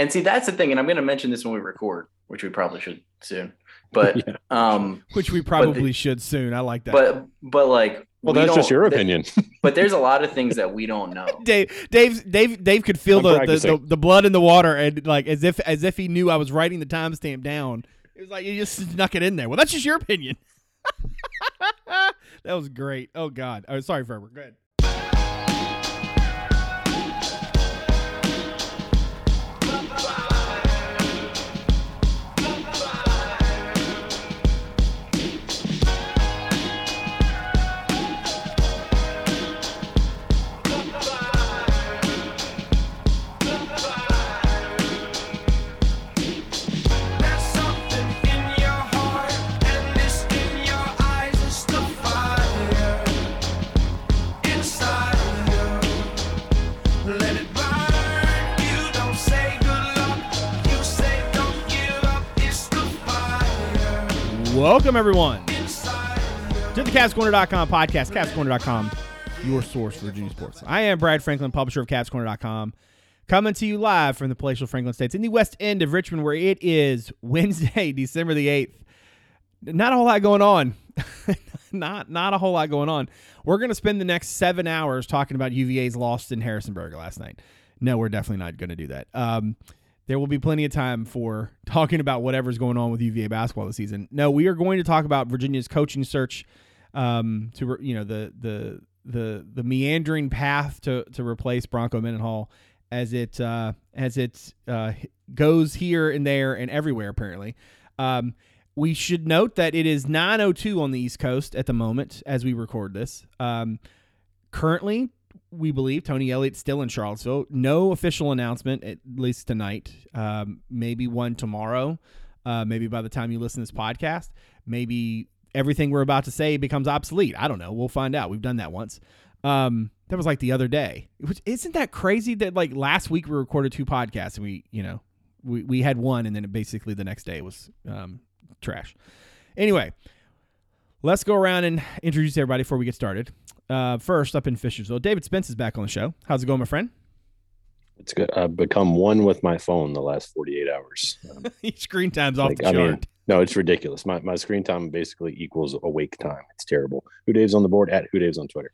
And see, that's the thing, and I'm going to mention this when we record, which we probably should soon. But Yeah. um, Which we probably should soon. I like that. but but like, Well, we that's just your th- opinion. But there's a lot of things that we don't know. Dave, Dave, Dave, Dave could feel the, the, the the blood in the water, and like as if as if he knew I was writing the timestamp down. It was like you just snuck it in there. Well, that's just your opinion. that was great. Oh God. Oh, sorry, Ferber. Go ahead. Welcome everyone to the CavsCorner.com podcast. CavsCorner.com, your source for Virginia sports. I am Brad Franklin, publisher of CavsCorner.com, coming to you live from the palatial Franklin States in the west end of Richmond, where it is Wednesday, December the eighth. Not a whole lot going on. not not a whole lot going on. We're gonna spend the next seven hours talking about UVA's loss in Harrisonburg last night. No, we're definitely not going to do that. Um, there will be plenty of time for talking about whatever's going on with UVA basketball this season. No, we are going to talk about Virginia's coaching search um, to you know the the the the meandering path to to replace Bronco Mendenhall as it uh, as it uh, goes here and there and everywhere apparently. Um, we should note that it is 9:02 on the East Coast at the moment as we record this. Um, currently, we believe Tony Elliott's still in Charlottesville. No official announcement, at least tonight. Um, maybe one tomorrow. Uh, maybe by the time you listen to this podcast, maybe everything we're about to say becomes obsolete. I don't know. We'll find out. We've done that once. Um, that was like the other day. Which isn't that crazy that like last week we recorded two podcasts and we, you know, we, we had one and then basically the next day was um, trash. Anyway, let's go around and introduce everybody before we get started. Uh, first up in Fishersville, David Spence is back on the show. How's it going, my friend? It's good. I've become one with my phone the last 48 hours. Um, Screen time's off like, the I chart. mean, no, it's ridiculous. My, my screen time basically equals awake time. It's terrible. HooDaves on the board at HooDaves on Twitter.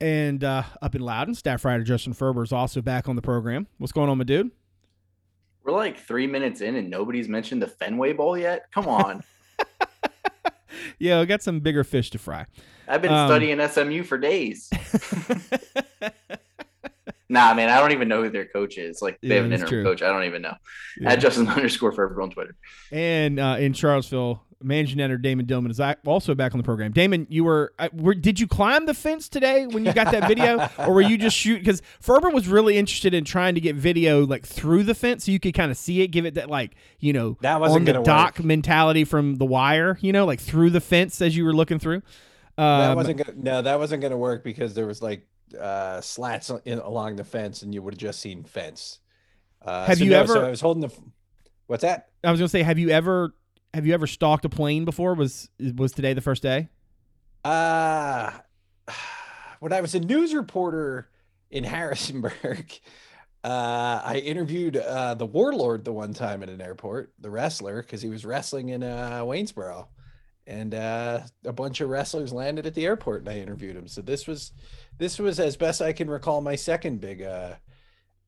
and uh, up in Loudoun, staff writer Justin Ferber is also back on the program. What's going on, my dude? We're like three minutes in, and nobody's mentioned the Fenway Bowl yet. Come on, Yeah, we got some bigger fish to fry. I've been Um, studying SMU for days. Nah, man, I don't even know who their coach is. Like they Yeah, have an interim true. coach. I don't even know. Yeah. At Justin underscore Ferber on Twitter. And uh, in Charlottesville, managing editor Damon Dillman is also back on the program. Damon, you were, uh, were did you climb the fence today when you got that video, or were you just shoot? Because Ferber was really interested in trying to get video like through the fence so you could kind of see it, give it that like you know That wasn't on the dock work. mentality from The Wire, you know, like through the fence as you were looking through. That Um, wasn't gonna no that wasn't gonna work because there was like uh slats in, along the fence and you would have just seen fence uh Have so you no, ever- so i was holding the what's that I was gonna say, have you ever have you ever stalked a plane before? Was was today the first day? uh when i was a news reporter in harrisonburg uh i interviewed uh the warlord the one time at an airport the wrestler because he was wrestling in uh waynesboro and uh a bunch of wrestlers landed at the airport and i interviewed him so this was this was as best i can recall my second big uh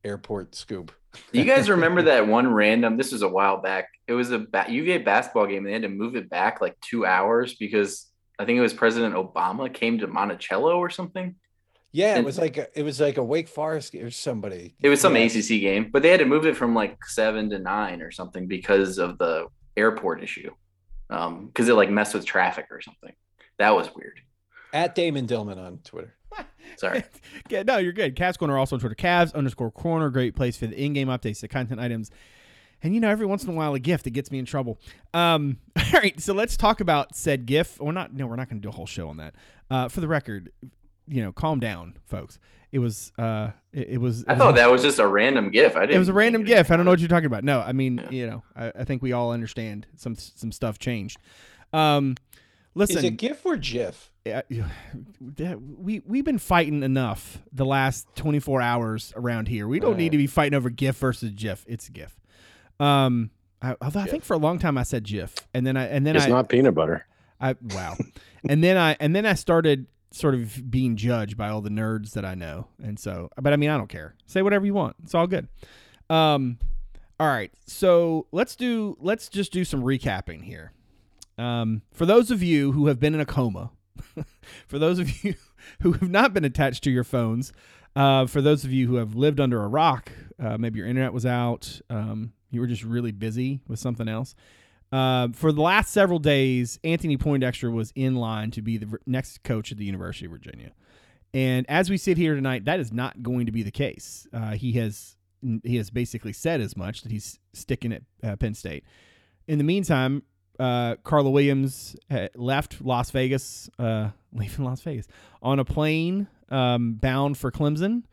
airport scoop Do you guys remember that one random? This was a while back. It was a ba- UVA basketball game. And they had to move it back like two hours because I think it was President Obama came to Monticello or something. yeah it was like a, it was like a wake forest or somebody It was some Yeah. ACC game, but they had to move it from like seven to nine or something because of the airport issue. Um, because it like messed with traffic or something. That was weird. at damon dillman on twitter Sorry. Yeah, no, you're good. Cavs Corner also on Twitter. Cavs underscore corner. Great place for the in-game updates, the content items, and you know every once in a while a gift that gets me in trouble. Um, all right, so let's talk about said GIF. We're not. No, we're not going to do a whole show on that. Uh, for the record, you know, calm down, folks. It was. Uh, it, it was. I it was- thought that was just a random gif. I didn't. it was a random GIF. I don't know what you're talking about. No, I mean, Yeah. you know, I, I think we all understand some some stuff changed. Um, listen, is it gif or gif uh, we we've been fighting enough the last 24 hours around here. We don't need to be fighting over GIF versus GIF. It's GIF. Um, I, although I think for a long time I said GIF, and then I and then It's I not peanut butter. I wow, and then I and then I started sort of being judged by all the nerds that I know, and so but I mean I don't care. Say whatever you want. It's all good. Um, all right, so let's do let's just do some recapping here. Um, for those of you who have been in a coma, for those of you who have not been attached to your phones, uh, for those of you who have lived under a rock, uh, maybe your internet was out, um, you were just really busy with something else. Uh, for the last several days, Anthony Poindexter was in line to be the next coach at the University of Virginia. And as we sit here tonight, that is not going to be the case. Uh, he has he has basically said as much that he's sticking at uh, Penn State. In the meantime, uh, Carla Williams uh, left Las Vegas, leaving Las Vegas on a plane um, bound for Clemson,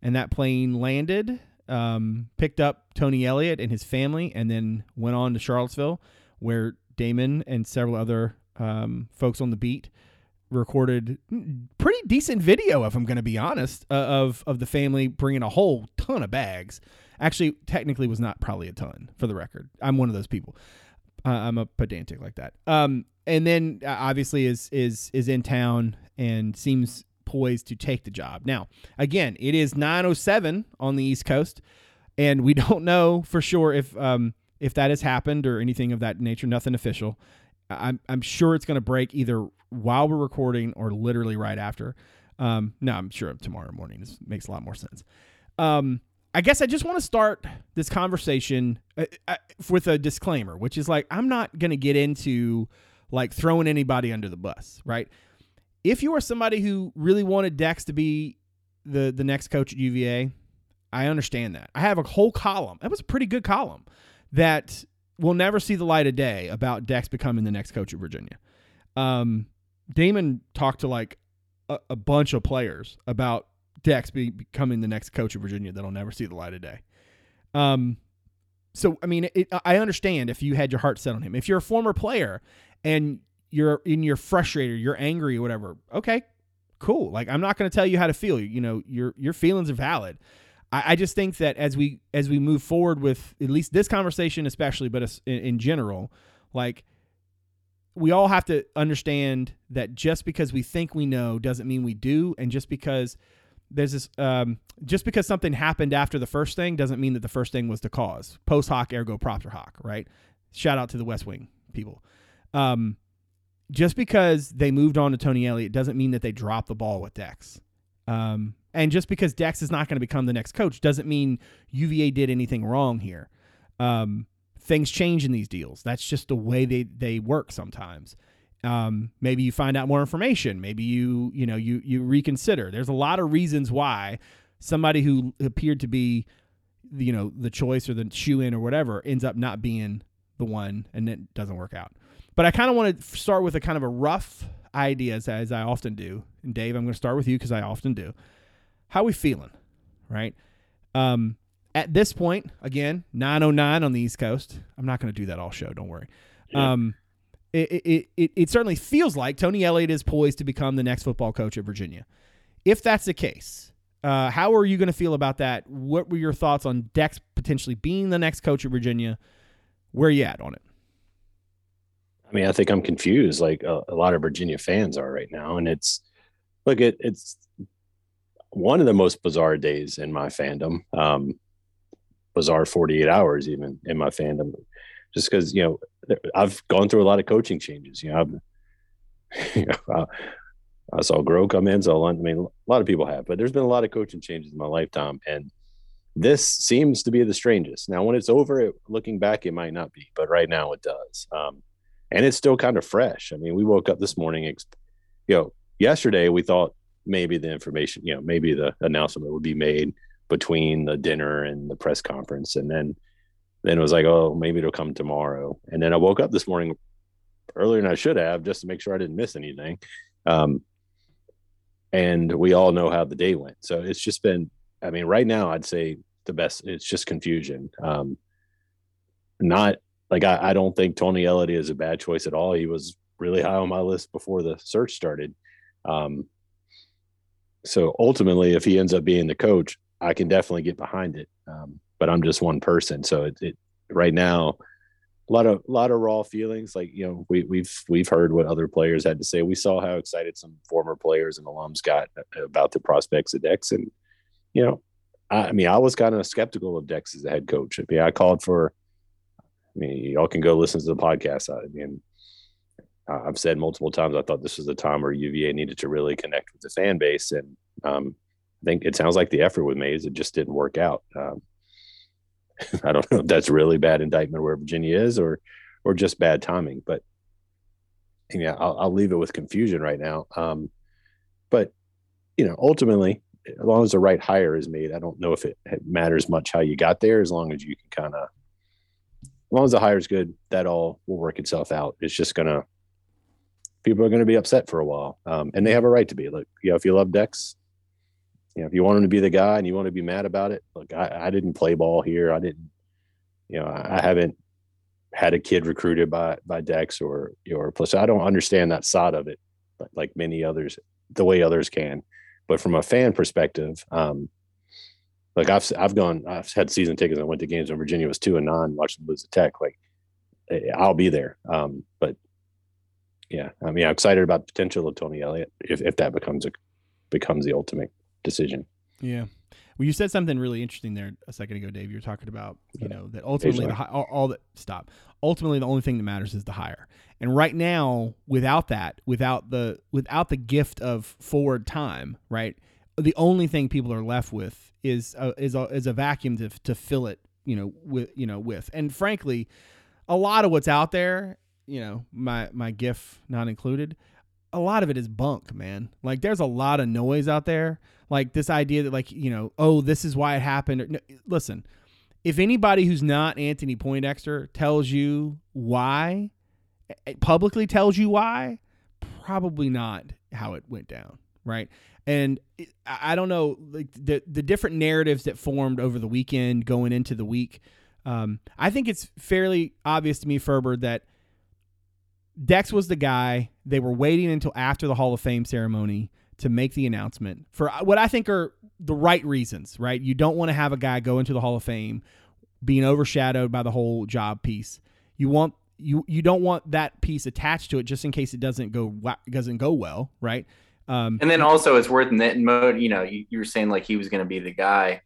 and that plane landed, um, picked up Tony Elliott and his family, and then went on to Charlottesville, where Damon and several other um, folks on the beat recorded pretty decent video if I'm going to be honest uh, of of the family bringing a whole ton of bags. Actually, technically was not probably a ton for the record. I'm one of those people. Uh, I'm a pedantic like that. Um, and then uh, obviously is is is in town and seems poised to take the job. Now, again, it is 9:07 on the East Coast, and we don't know for sure if um if that has happened or anything of that nature. Nothing official. I'm I'm sure it's going to break either while we're recording or literally right after. Um, no, I'm sure tomorrow morning. This makes a lot more sense. Um, I guess I just want to start this conversation uh, uh, with a disclaimer, which is like I'm not going to get into like throwing anybody under the bus, right? If you are somebody who really wanted Dex to be the the next coach at UVA, I understand that. I have a whole column. That was a pretty good column that will never see the light of day about Dex becoming the next coach of Virginia. Um, Damon talked to like a, a bunch of players about Dex be, becoming the next coach of Virginia that'll never see the light of day. Um, so I mean, it, I understand if you had your heart set on him. If you're a former player and you're in you're frustrated, you're angry, or whatever. Okay, cool. Like I'm not going to tell you how to feel. You know, your your feelings are valid. I, I just think that as we as we move forward with at least this conversation, especially, but in, in general, like we all have to understand that just because we think we know doesn't mean we do, and just because there's this um, just because something happened after the first thing doesn't mean that the first thing was the cause. Post hoc ergo propter hoc, right? Shout out to the West Wing people. Um, just because they moved on to Tony Elliott doesn't mean that they dropped the ball with Dex. Um, and just because Dex is not going to become the next coach doesn't mean UVA did anything wrong here. Um, things change in these deals. That's just the way they they work sometimes. Um, maybe you find out more information. Maybe you you know you you reconsider. There's a lot of reasons why somebody who appeared to be you know the choice or the shoe in or whatever ends up not being the one and it doesn't work out. But I kind of want to start with a kind of a rough idea as, as I often do. And Dave, I'm going to start with you because I often do. How we feeling, right? Um, at this point, again, 909 on the East Coast. I'm not going to do that all show. Don't worry. Yeah. Um, it, it, it, it certainly feels like Tony Elliott is poised to become the next football coach at Virginia. If that's the case, uh, how are you going to feel about that? What were your thoughts on Dex potentially being the next coach at Virginia? Where are you at on it? I mean, I think I'm confused, like a, a lot of Virginia fans are right now, and it's look, it it's one of the most bizarre days in my fandom. Um, bizarre 48 hours, even in my fandom, just because you know I've gone through a lot of coaching changes. You know, I've, you know, I, I saw Groh come in, so I mean, a lot of people have, but there's been a lot of coaching changes in my lifetime, and this seems to be the strangest. Now, when it's over, it, looking back, it might not be, but right now it does. Um, and it's still kind of fresh. I mean, we woke up this morning, you know, yesterday we thought maybe the information, you know, maybe the announcement would be made between the dinner and the press conference, and then then it was like, oh, maybe it'll come tomorrow. And then I woke up this morning earlier than I should have, just to make sure I didn't miss anything. Um, and we all know how the day went, so it's just been. I mean, right now I'd say the best. It's just confusion. Um, not like I, I don't think Tony Elliott is a bad choice at all. He was really high on my list before the search started. Um, so ultimately, if he ends up being the coach, I can definitely get behind it. Um, but I'm just one person, so it, it right now a lot of a lot of raw feelings. Like you know, we, we've we've heard what other players had to say. We saw how excited some former players and alums got about the prospects of Dex, and you know, I, I mean, I was kind of skeptical of Dex as a head coach. I mean, I called for. I mean, y'all can go listen to the podcast. I mean, I've said multiple times I thought this was the time where UVA needed to really connect with the fan base, and um, I think it sounds like the effort was made. It just didn't work out. Um, I don't know if that's really bad indictment where Virginia is, or or just bad timing. But yeah, I'll, I'll leave it with confusion right now. Um, but you know, ultimately, as long as the right hire is made, I don't know if it, it matters much how you got there, as long as you can kind of as long as the hire is good, that all will work itself out. It's just gonna people are gonna be upset for a while, um, and they have a right to be. Look, you know, if you love Dex, you know, if you want him to be the guy and you want to be mad about it, look, I, I didn't play ball here. I didn't, you know, I, I haven't had a kid recruited by by Dex or or plus. I don't understand that side of it, but like many others, the way others can. But from a fan perspective, um, like I've I've gone, I've had season tickets. I went to games when Virginia was two and nine, watched them lose to Tech. Like eh, I'll be there. Um, but yeah, I mean, I'm excited about the potential of Tony Elliott if if that becomes a becomes the ultimate decision. Yeah. Well, you said something really interesting there a second ago, Dave. You were talking about, you know, that ultimately the, all, all that stop. Ultimately, the only thing that matters is the hire. And right now, without that, without the without the gift of forward time, right, the only thing people are left with is a, is a, is a vacuum to to fill it, you know, with you know with. And frankly, a lot of what's out there, you know, my my GIF not included, a lot of it is bunk, man. Like there's a lot of noise out there. Like this idea that like, you know, oh, this is why it happened. No, listen, if anybody who's not Anthony Poindexter tells you why, eh, publicly tells you why, probably not how it went down, right? And I I don't know, like the the different narratives that formed over the weekend going into the week. Um, I think it's fairly obvious to me, Ferber, that Dex was the guy. They were waiting until after the Hall of Fame ceremony to make the announcement for what I think are the right reasons, right? You don't want to have a guy go into the Hall of Fame being overshadowed by the whole job piece. You want you you don't want that piece attached to it just in case it doesn't go doesn't go well, right? Um, And then also, it's worth mode. You know, you, you were saying like he was going to be the guy,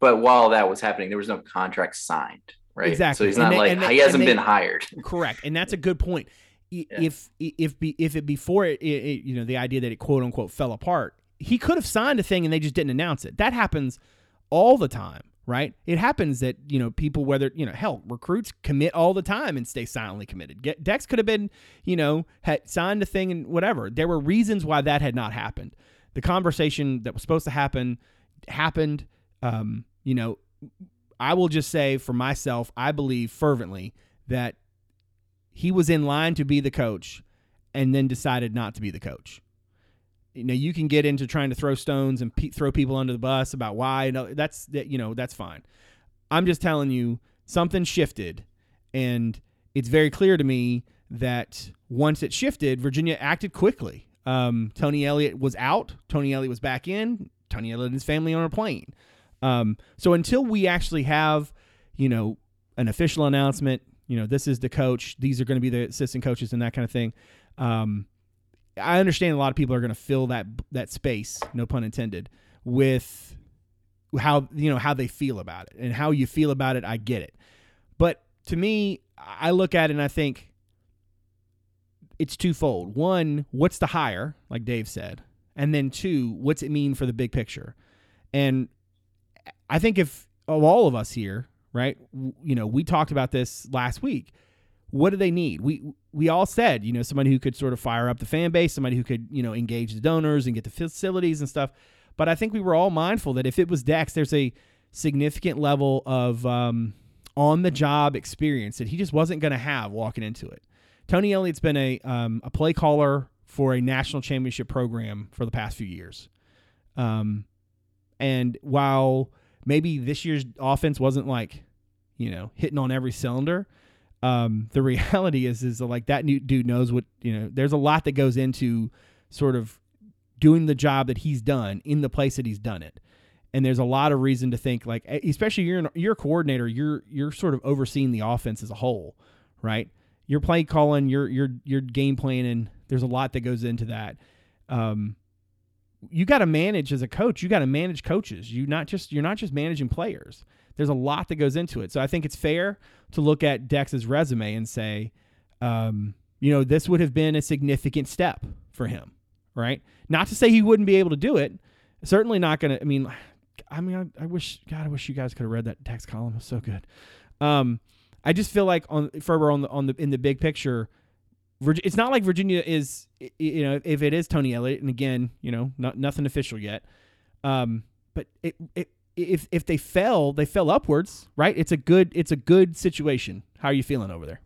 but while that was happening, there was no contract signed, right? Exactly. So he's not they- like and they- he hasn't they- been hired. Correct, and that's a good point. Yeah. If if if it before it, it, it- you know the idea that it quote unquote fell apart, he could have signed a thing and they just didn't announce it. That happens all the time, right? It happens that you know people whether you know hell recruits commit all the time and stay silently committed. Get, Dex could have been you know had signed a thing and whatever. There were reasons why that had not happened. The conversation that was supposed to happen happened. Um, you know, I will just say for myself, I believe fervently that he was in line to be the coach and then decided not to be the coach. You know, you can get into trying to throw stones and pe- throw people under the bus about why. No, that's that. You know, that's fine. I'm just telling you something shifted, and it's very clear to me that once it shifted, Virginia acted quickly. Um, Tony Elliott was out. Tony Elliott was back in. Tony Elliott and his family on a plane. Um, so until we actually have, you know, an official announcement, you know, this is the coach, these are going to be the assistant coaches, and that kind of thing. Um, I understand a lot of people are going to fill that that space, no pun intended, with how you know how they feel about it and how you feel about it. I get it, but to me, I look at it and I think it's twofold. One, what's the hire, like Dave said, and then two, what's it mean for the big picture? And I think if of all of us here, right, you know, we talked about this last week. What do they need? We we all said, you know, somebody who could sort of fire up the fan base, somebody who could, you know, engage the donors and get the facilities and stuff. But I think we were all mindful that if it was Dex, there's a significant level of um, on the job experience that he just wasn't going to have walking into it. Tony Elliott's been a um, a play caller for a national championship program for the past few years. Um, and while maybe this year's offense wasn't like, you know, hitting on every cylinder, um, the reality is is like that new dude knows what you know. There's a lot that goes into sort of doing the job that he's done in the place that he's done it. And there's a lot of reason to think like, especially you're an, you're a coordinator, you're you're sort of overseeing the offense as a whole, right? You're play calling, you're you're you're game planning. There's a lot that goes into that. Um, you got to manage as a coach. You got to manage coaches. You not just you're not just managing players. There's a lot that goes into it. So I think it's fair to look at Dex's resume and say, um, you know, this would have been a significant step for him, right? Not to say he wouldn't be able to do it. Certainly not going to. I mean, I mean, I, I wish God, I wish you guys could have read that Dex column. It was so good. Um, I just feel like on Ferber on the on the in the big picture, it's not like Virginia is you know if it is Tony Elliott and again you know not nothing official yet, um, but it, it if if they fell they fell upwards right it's a good it's a good situation how are you feeling over there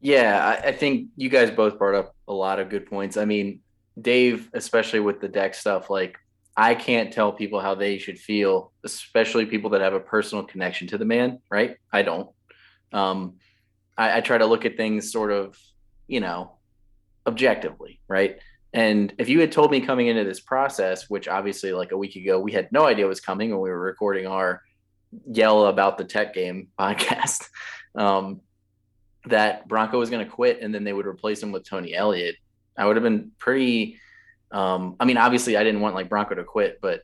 Yeah, I, I think you guys both brought up a lot of good points. I mean, Dave, especially with the Dex stuff, like I can't tell people how they should feel, especially people that have a personal connection to the man, right? I don't. Um, I, I try to look at things sort of, you know, objectively, right? And if you had told me coming into this process, which obviously like a week ago we had no idea was coming when we were recording our yell about the tech game podcast, um, that Bronco was going to quit and then they would replace him with Tony Elliott, I would have been pretty. Um, I mean, obviously, I didn't want like Bronco to quit, but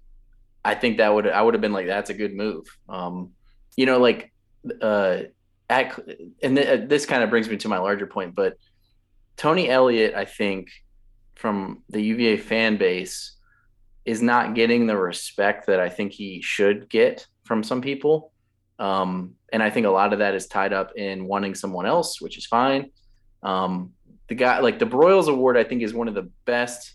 I think that would I would have been like, that's a good move. Um, you know, like, uh, at, and th- this kind of brings me to my larger point, but Tony Elliott, I think, from the UVA fan base, is not getting the respect that I think he should get from some people. Um, and I think a lot of that is tied up in wanting someone else, which is fine. Um, the guy, like the Broyles Award, I think is one of the best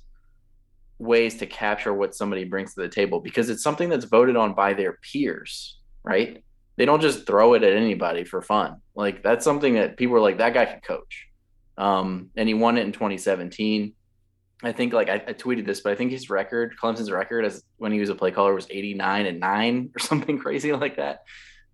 ways to capture what somebody brings to the table because it's something that's voted on by their peers, right? They don't just throw it at anybody for fun. Like that's something that people are like, that guy can coach. Um, and he won it in 2017. I think like I, I tweeted this, but I think his record, Clemson's record as when he was a play caller was 89 and nine or something crazy like that.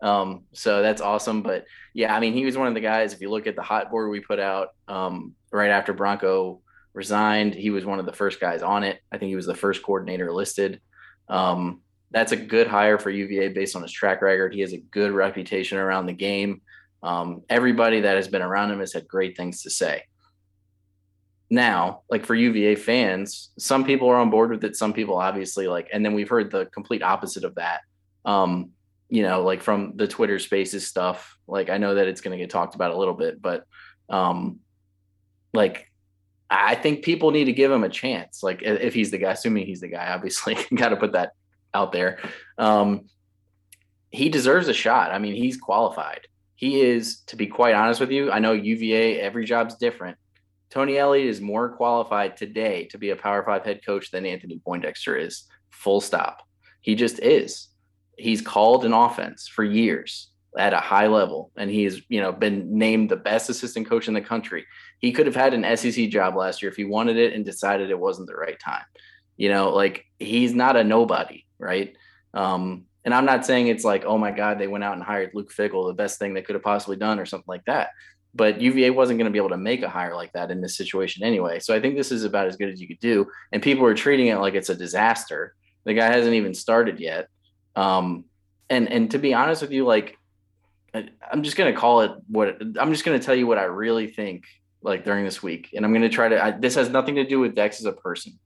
Um, so that's awesome. But yeah, I mean, he was one of the guys. If you look at the hot board we put out um, right after Bronco resigned, he was one of the first guys on it. I think he was the first coordinator listed. Um, that's a good hire for UVA based on his track record. He has a good reputation around the game. Um, everybody that has been around him has had great things to say. Now, like for UVA fans, some people are on board with it. Some people obviously like, and then we've heard the complete opposite of that. Um, you know, like from the Twitter spaces stuff. Like I know that it's going to get talked about a little bit, but um, like I think people need to give him a chance. Like if he's the guy, assuming he's the guy, obviously, got to put that out there. Um, he deserves a shot. I mean, he's qualified. He is, to be quite honest with you. I know UVA, every job's different. Tony Elliott is more qualified today to be a Power Five head coach than Anthony Poindexter is. Full stop. He just is he's called an offense for years at a high level and he has you know been named the best assistant coach in the country he could have had an sec job last year if he wanted it and decided it wasn't the right time you know like he's not a nobody right um and i'm not saying it's like oh my god they went out and hired luke fickell the best thing they could have possibly done or something like that but uva wasn't going to be able to make a hire like that in this situation anyway so i think this is about as good as you could do and people are treating it like it's a disaster the guy hasn't even started yet um, and and to be honest with you, like I'm just gonna call it what I'm just gonna tell you what I really think like during this week, and I'm gonna try to. I, this has nothing to do with Dex as a person,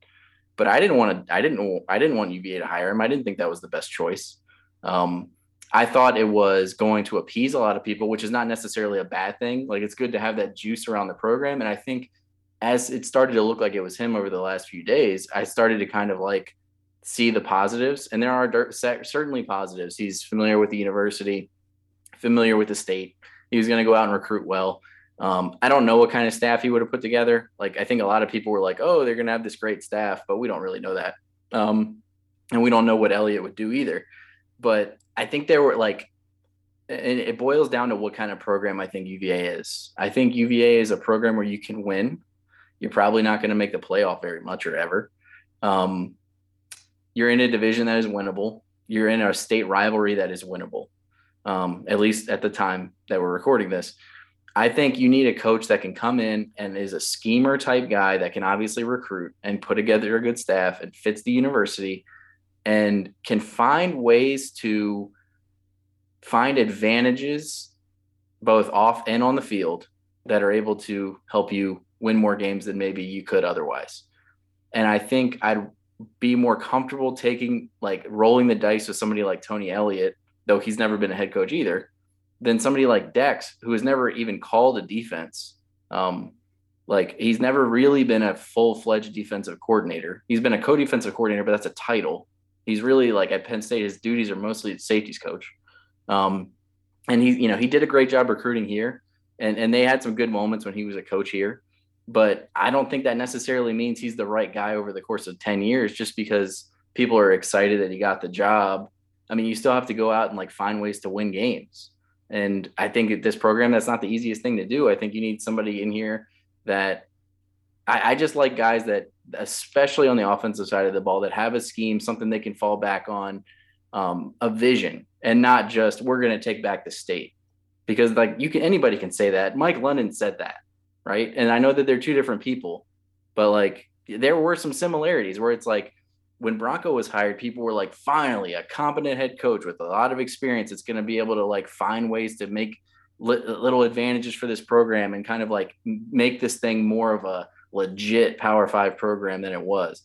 but I didn't want to. I didn't. I didn't want UVA to hire him. I didn't think that was the best choice. Um, I thought it was going to appease a lot of people, which is not necessarily a bad thing. Like it's good to have that juice around the program, and I think as it started to look like it was him over the last few days, I started to kind of like see the positives, and there are certainly positives. He's familiar with the university, familiar with the state. He was going to go out and recruit well. Um, I don't know what kind of staff he would have put together. Like I think a lot of people were like, "Oh, they're going to have this great staff," but we don't really know that, um, and we don't know what Elliott would do either. But I think there were like, and it boils down to what kind of program I think UVA is. I think UVA is a program where you can win. You're probably not going to make the playoff very much or ever. Um, you're in a division that is winnable. You're in a state rivalry that is winnable. Um, at least at the time that we're recording this. I think you need a coach that can come in and is a schemer type guy that can obviously recruit and put together a good staff and fits the university and can find ways to find advantages both off and on the field that are able to help you win more games than maybe you could otherwise. And I think I'd be more comfortable taking like rolling the dice with somebody like Tony Elliott, though he's never been a head coach either, than somebody like Dex, who has never even called a defense. Um, like he's never really been a full fledged defensive coordinator. He's been a co defensive coordinator, but that's a title. He's really like at Penn State, his duties are mostly safeties coach. Um, and he, you know, he did a great job recruiting here, and and they had some good moments when he was a coach here. But I don't think that necessarily means he's the right guy over the course of ten years, just because people are excited that he got the job. I mean, you still have to go out and like find ways to win games. And I think at this program, that's not the easiest thing to do. I think you need somebody in here that I, I just like guys that, especially on the offensive side of the ball, that have a scheme, something they can fall back on, um, a vision, and not just we're going to take back the state. Because like you can, anybody can say that. Mike London said that, right? And I know that they're two different people, but like there were some similarities where it's like when Bronco was hired, people were like, finally, a competent head coach with a lot of experience. It's going to be able to like find ways to make li- little advantages for this program and kind of like make this thing more of a legit Power Five program than it was.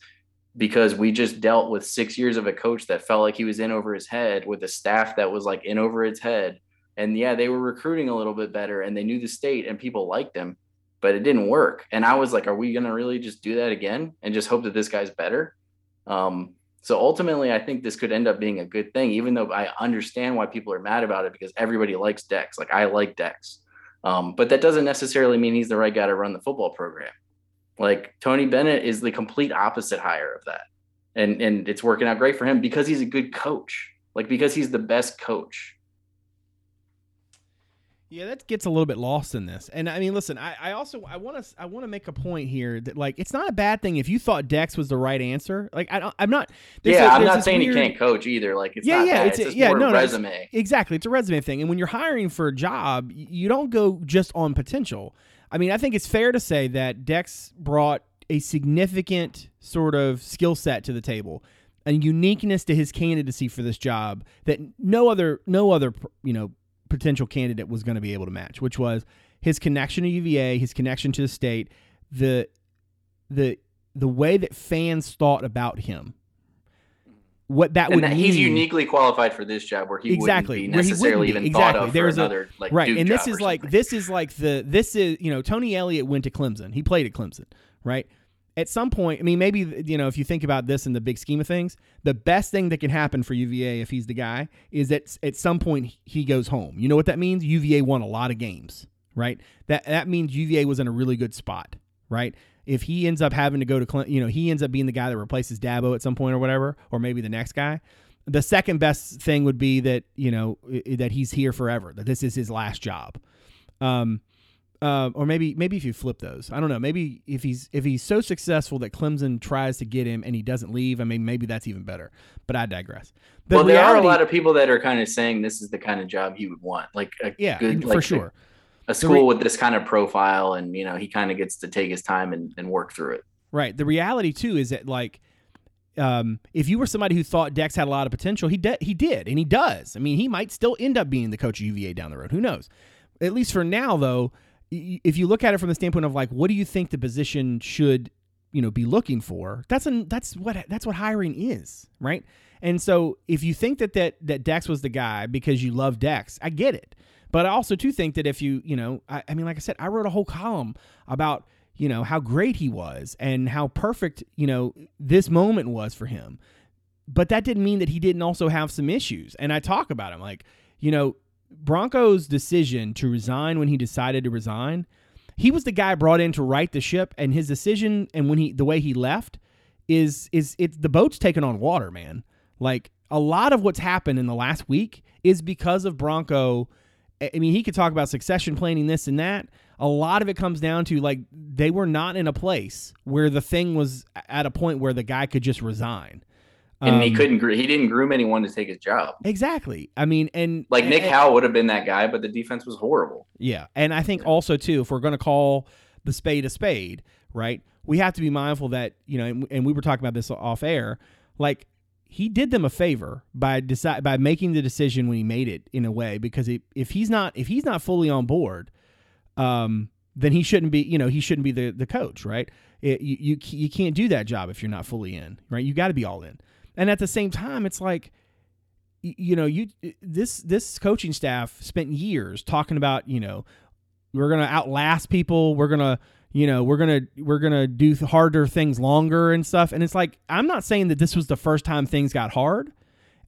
Because we just dealt with six years of a coach that felt like he was in over his head with a staff that was like in over its head. And yeah, they were recruiting a little bit better and they knew the state and people liked him, but it didn't work. And I was like, are we going to really just do that again and just hope that this guy's better? Um, so ultimately, I think this could end up being a good thing, even though I understand why people are mad about it because everybody likes Dex. Like I like Dex. Um, but that doesn't necessarily mean he's the right guy to run the football program. Like Tony Bennett is the complete opposite hire of that. And and it's working out great for him because he's a good coach. Like because he's the best coach. Yeah, that gets a little bit lost in this. And I mean, listen, I, I also I want to I want to make a point here that like it's not a bad thing if you thought Dex was the right answer. Like I don't, I'm not. there's yeah, a- I'm not saying weird- he can't coach either. Like it's Yeah, not yeah, that. it's It's, a- yeah, no, no, resume. Exactly, it's a resume thing. And when you're hiring for a job, you don't go just on potential. I mean, I think it's fair to say that Dex brought a significant sort of skill set to the table, a uniqueness to his candidacy for this job that no other no other you know potential candidate was going to be able to match, which was his connection to UVA, his connection to the state, the the the way that fans thought about him. What that and would that he's mean- uniquely qualified for this job where he Exactly, wouldn't be necessarily wouldn't be. even thought Exactly. of There's for a- another like right Duke and this is like something. this is like the this is you know tony elliott went to clemson. He played at clemson right? At some point i mean maybe you know if you think about this in the big scheme of things the best thing that can happen for uva if he's the guy is that at some point he goes home. You know what that means? Uva won a lot of games right? That that means uva was in a really good spot right if he ends up having to go to Cle- you know he ends up being the guy that replaces dabo at some point or whatever or maybe the next guy the second best thing would be that you know that he's here forever that this is his last job. Um uh, or maybe maybe if you flip those i don't know maybe if he's if he's so successful that clemson tries to get him and he doesn't leave i mean maybe that's even better but i digress. The well, there are a lot of people that are kind of saying this is the kind of job he would want, like a yeah good, for like, sure. a The school re- with this kind of profile, and you know he kind of gets to take his time and, and work through it. Right. The reality too is that like um, if you were somebody who thought Dex had a lot of potential, he de- he did, and he does. I mean, he might still end up being the coach of UVA down the road. Who knows? At least for now, though, y- if you look at it from the standpoint of like, what do you think the position should, you know, be looking for? That's an that's what that's what hiring is, right? And so, if you think that that that Dex was the guy because you love Dex, I get it. But I also too think that if you, you know, I, I mean, like I said, I wrote a whole column about you know how great he was and how perfect you know this moment was for him. But that didn't mean that he didn't also have some issues. And i talk about him like you know bronco's decision to resign when he decided to resign he was the guy brought in to right the ship. And his decision and when he the way he left is is it's the boat's taken on water man. Like a lot of what's happened in the last week is because of bronco I mean, he could talk about succession planning, this and that. A lot of it comes down to like they were not in a place where the thing was at a point where the guy could just resign. and he Um, couldn't. He didn't groom anyone to take his job. exactly. I mean, and Like Nick and- Howell would have been that guy, but the defense was horrible. Yeah, and I think also too, if we're going to call the spade a spade, right? We have to be mindful that you know, and, and we were talking about this off air. Like he did them a favor by decide by making the decision when he made it in a way because it, if he's not if he's not fully on board, um, then he shouldn't be you know he shouldn't be the the coach, right? It, you, you you can't do that job if you're not fully in, right? You got to be all in, and at the same time, it's like y- you know you this this coaching staff spent years talking about you know we're gonna outlast people we're gonna you know we're gonna we're gonna do harder things longer and stuff. And it's like i'm not saying that this was the first time things got hard.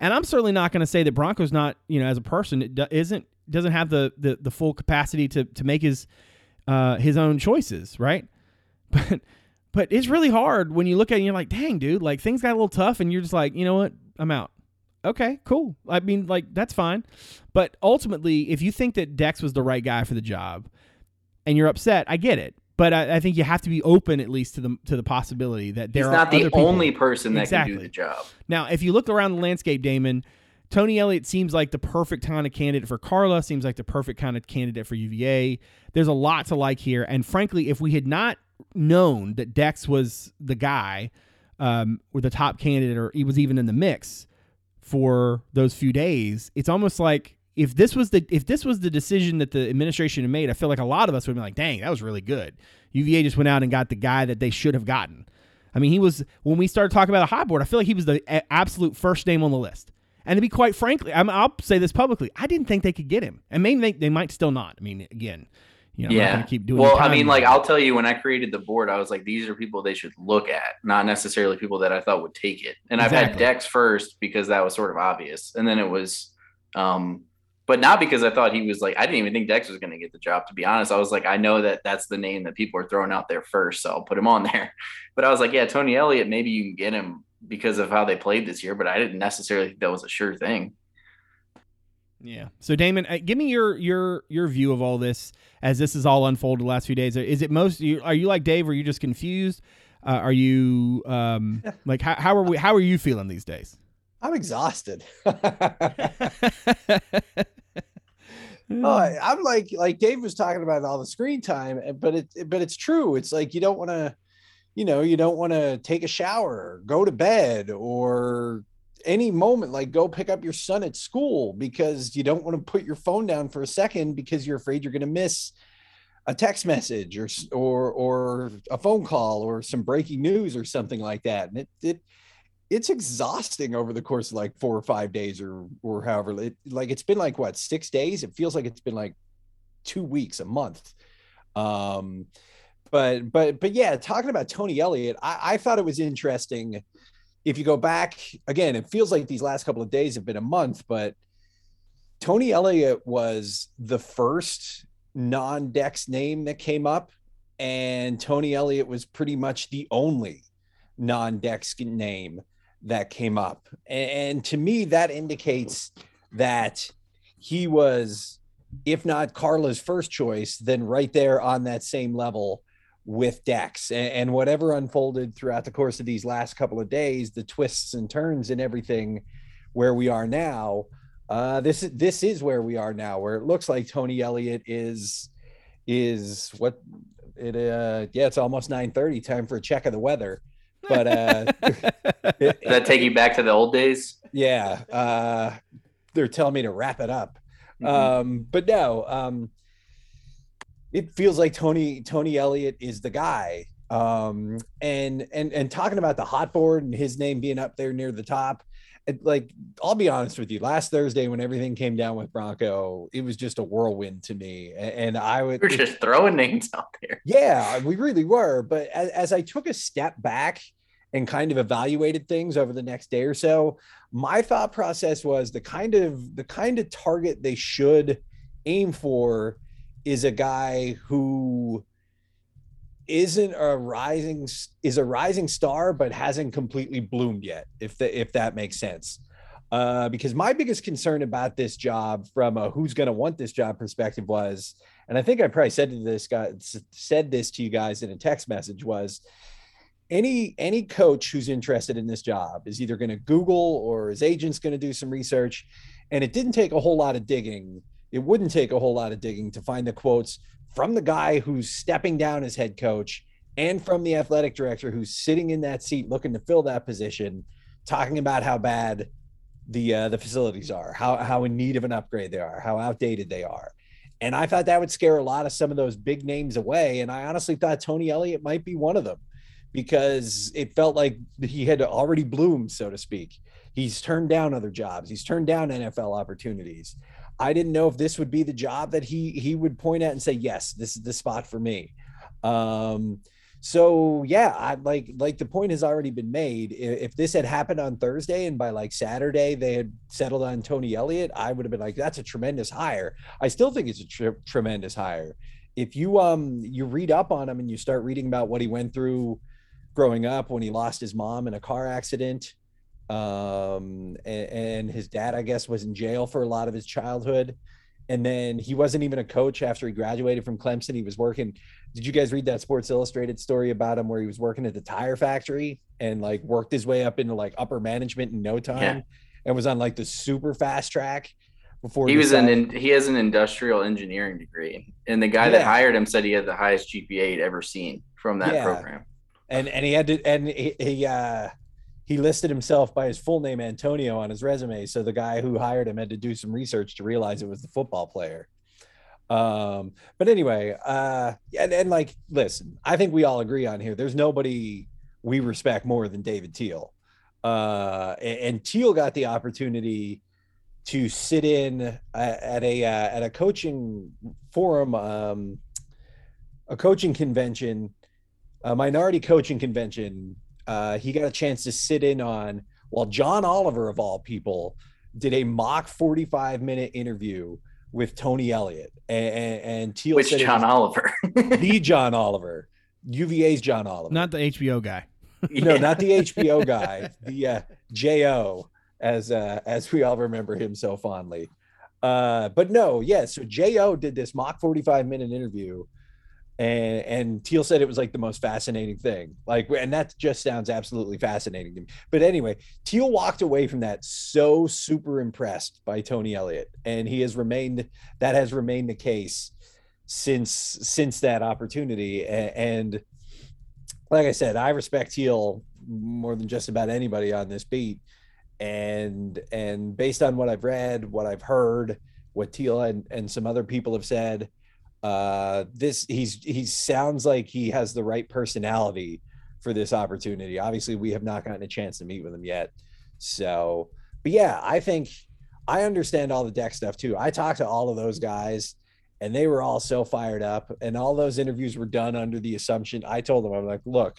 And i'm certainly not gonna say that bronco's not you know as a person it do- isn't doesn't have the the, the full capacity to to make his uh his own choices right? But but it's really hard when you look at it you're like dang dude like things got a little tough and you're just like you know what? I'm out. Okay cool. I mean like that's fine. But ultimately, if you think that Dex was the right guy for the job, and you're upset, I get it. But I, I think you have to be open at least to the to the possibility that there are. He's are not the only person that can do the job. Now, if you look around the landscape, Damon, Tony Elliott seems like the perfect kind of candidate for Carla. Seems like the perfect kind of candidate for UVA. There's a lot to like here, and frankly, if we had not known that Dex was the guy um, or the top candidate, or he was even in the mix for those few days, it's almost like if this was the if this was the decision that the administration had made, I feel like a lot of us would be like, "Dang, that was really good." UVA just went out and got the guy that they should have gotten. I mean, he was when we started talking about a hot board. I feel like he was the absolute first name on the list. And to be quite frankly, I'm, I'll say this publicly: I didn't think they could get him, and maybe they, they might still not. I mean, again, you know, I'm not yeah. going to keep doing. well, I mean, like. I'll tell you, when I created the board, I was like, these are people they should look at, not necessarily people that I thought would take it. And I've had Dex first because that was sort of obvious, and then it was, um, but not because I thought he was like I didn't even think Dex was going to get the job. To be honest, I was like, I know that that's the name that people are throwing out there first, so I'll put him on there. But I was like, yeah, Tony Elliott, maybe you can get him because of how they played this year, but I didn't necessarily think that was a sure thing. Yeah. So Damon, uh, give me your your your view of all this as this is all unfolded the last few days. Is it most? Are you like Dave? Are you just confused? Uh, are you um like how, how are we? How are you feeling these days? I'm exhausted. oh, I'm like like Dave was talking about all the screen time, eh, but it but it's true. It's like you don't want to, you know, you don't want to take a shower, go to bed, or any moment like go pick up your son at school because you don't want to put your phone down for a second because you're afraid you're going to miss a text message or or or a phone call or some breaking news or something like that. And it it it's exhausting over the course of like four or five days or or however it, like it's been like what six days? It feels like it's been like two weeks a month. Um but but but yeah talking about tony elliott i, I thought it was interesting. If you go back again it feels like these last couple of days have been a month but tony elliott was the first non-dex name that came up and tony elliott was pretty much the only non-dex name that came up. And, to me, that indicates that he was, if not Carla's first choice, then right there on that same level with Dex. And, and whatever unfolded throughout the course of these last couple of days, the twists and turns and everything where we are now. Uh, this is this is where we are now, where it looks like Tony Elliott is is what it uh yeah, it's almost 9 30, time for a check of the weather. But uh Does that take you back to the old days? yeah uh they're telling me to wrap it up Mhm. um but no um it feels like tony tony elliott is the guy um and and and talking about the hot board and his name being up there near the top it, like i'll be honest with you last thursday when everything came down with bronco it was just a whirlwind to me A- and, i would We're just throwing names out there. yeah, we really were. But as, as I took a step back and kind of evaluated things over the next day or so, my thought process was the kind of the kind of target they should aim for is a guy who isn't a rising is a rising star but hasn't completely bloomed yet if the, if that makes sense. Uh, because my biggest concern about this job from a who's going to want this job perspective was and I think I probably said to this guy said this to you guys in a text message was any any coach who's interested in this job is either going to Google or his agent's going to do some research. And it didn't take a whole lot of digging. It wouldn't take a whole lot of digging to find the quotes from the guy who's stepping down as head coach and from the athletic director who's sitting in that seat looking to fill that position, talking about how bad the uh, the facilities are, how how in need of an upgrade they are, how outdated they are. And I thought that would scare a lot of some of those big names away. And I honestly thought Tony Elliott might be one of them because it felt like he had already bloomed, so to speak. He's turned down other jobs. He's turned down NFL opportunities. I didn't know if this would be the job that he he would point at and say, "Yes, this is the spot for me." Um, so yeah, I like like the point has already been made. If this had happened on Thursday and by like Saturday they had settled on Tony Elliott, I would have been like, "That's a tremendous hire." I still think it's a tre- tremendous hire. If you um you read up on him and you start reading about what he went through growing up when he lost his mom in a car accident, um, and, and his dad, I guess, was in jail for a lot of his childhood. And then he wasn't even a coach after he graduated from Clemson. He was working. Did you guys read that Sports Illustrated story about him where he was working at the tire factory and like worked his way up into like upper management in no time and was on like the super fast track before He was an in, he has an industrial engineering degree, and the guy that hired him said he had the highest GPA he'd ever seen from that Yeah. program. And and he had to and he, he uh he listed himself by his full name Antonio on his resume. So the guy who hired him had to do some research to realize it was the football player. Um but anyway uh and, and like listen I think we all agree on here. There's nobody we respect more than David Teal. Uh and, and Teal got the opportunity to sit in uh, at a uh, at a coaching forum um a coaching convention a minority coaching convention uh, he got a chance to sit in on while John Oliver of all people did a mock 45 minute interview with Tony Elliott. And, and, and Teal Which said it John Oliver? the John Oliver. UVA's John Oliver. Not the HBO guy. no not the HBO guy the uh, Jo as uh, as we all remember him so fondly. Uh, but no yeah so Jo did this mock 45 minute interview and and Teal said it was like the most fascinating thing. Like, and that just sounds absolutely fascinating to me. But anyway, Teal walked away from that so super impressed by Tony Elliott, and he has remained. That has remained the case since since that opportunity. A- And, like I said, I respect Teal more than just about anybody on this beat. And and based on what I've read, what I've heard, what Teal and, and some other people have said, uh this he's he sounds like he has the right personality for this opportunity. Obviously we have not gotten a chance to meet with him yet. So but yeah i think i understand all the Dex stuff too. I talked to all of those guys and they were all so fired up and all those interviews were done under the assumption i told them i'm like look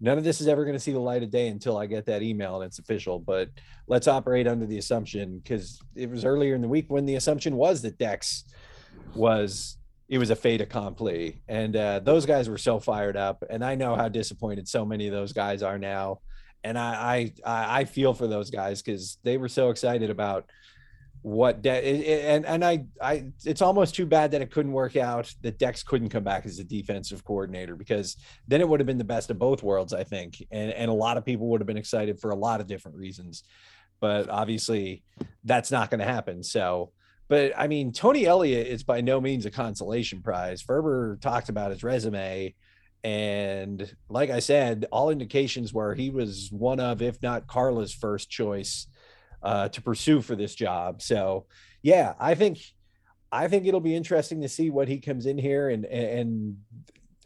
none of this is ever going to see the light of day until i get that email and it's official but let's operate under the assumption because it was earlier in the week when the assumption was that dex was it was a fait accompli. And uh, those guys were so fired up. And I know how disappointed so many of those guys are now. And I I I feel for those guys because they were so excited about what De- and and I I it's almost too bad that it couldn't work out that Dex couldn't come back as a defensive coordinator because then it would have been the best of both worlds I think and and a lot of people would have been excited for a lot of different reasons but obviously that's not going to happen so but I mean, Tony Elliott is by no means a consolation prize. Ferber talked about his resume, and like I said, all indications were he was one of, if not Carla's first choice uh, to pursue for this job. So, yeah, I think I think it'll be interesting to see what he comes in here, and and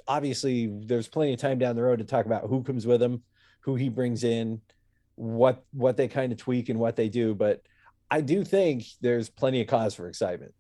obviously there's plenty of time down the road to talk about who comes with him, who he brings in, what what they kind of tweak and what they do, but. I do think there's plenty of cause for excitement.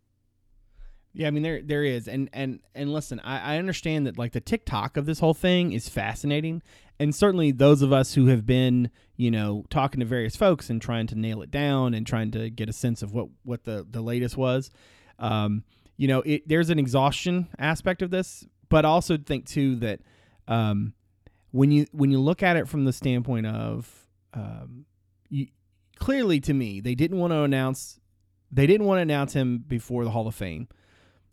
Yeah, I mean there there is, and and and listen, I, I understand that like the tick-tock of this whole thing is fascinating, and certainly those of us who have been you know talking to various folks and trying to nail it down and trying to get a sense of what what the the latest was, um, you know, it, there's an exhaustion aspect of this, but also think too that um, when you when you look at it from the standpoint of um, you clearly to me they didn't want to announce they didn't want to announce him before the Hall of Fame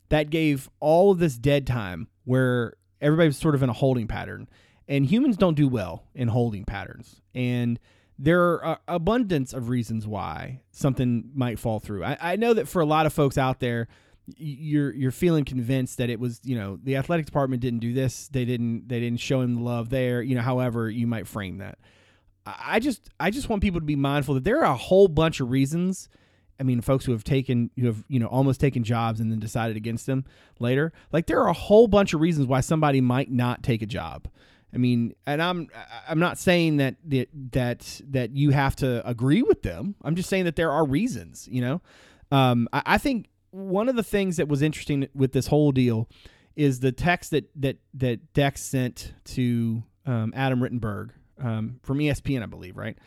that gave all of this dead time where everybody was sort of in a holding pattern. and humans don't do well in holding patterns. And there are uh, abundance of reasons why something might fall through. I, I know that for a lot of folks out there, you're you're feeling convinced that it was you know the athletic department didn't do this, they didn't they didn't show him the love there. You know, however you might frame that. I just I just want people to be mindful that there are a whole bunch of reasons. I mean, folks who have taken who have you know almost taken jobs and then decided against them later. Like there are a whole bunch of reasons why somebody might not take a job. I mean, and I'm I'm not saying that that that that you have to agree with them. I'm just saying that there are reasons. You know, um, I, I think one of the things that was interesting with this whole deal is the text that that that Dex sent to um, Adam Rittenberg um, from ESPN, I believe, right?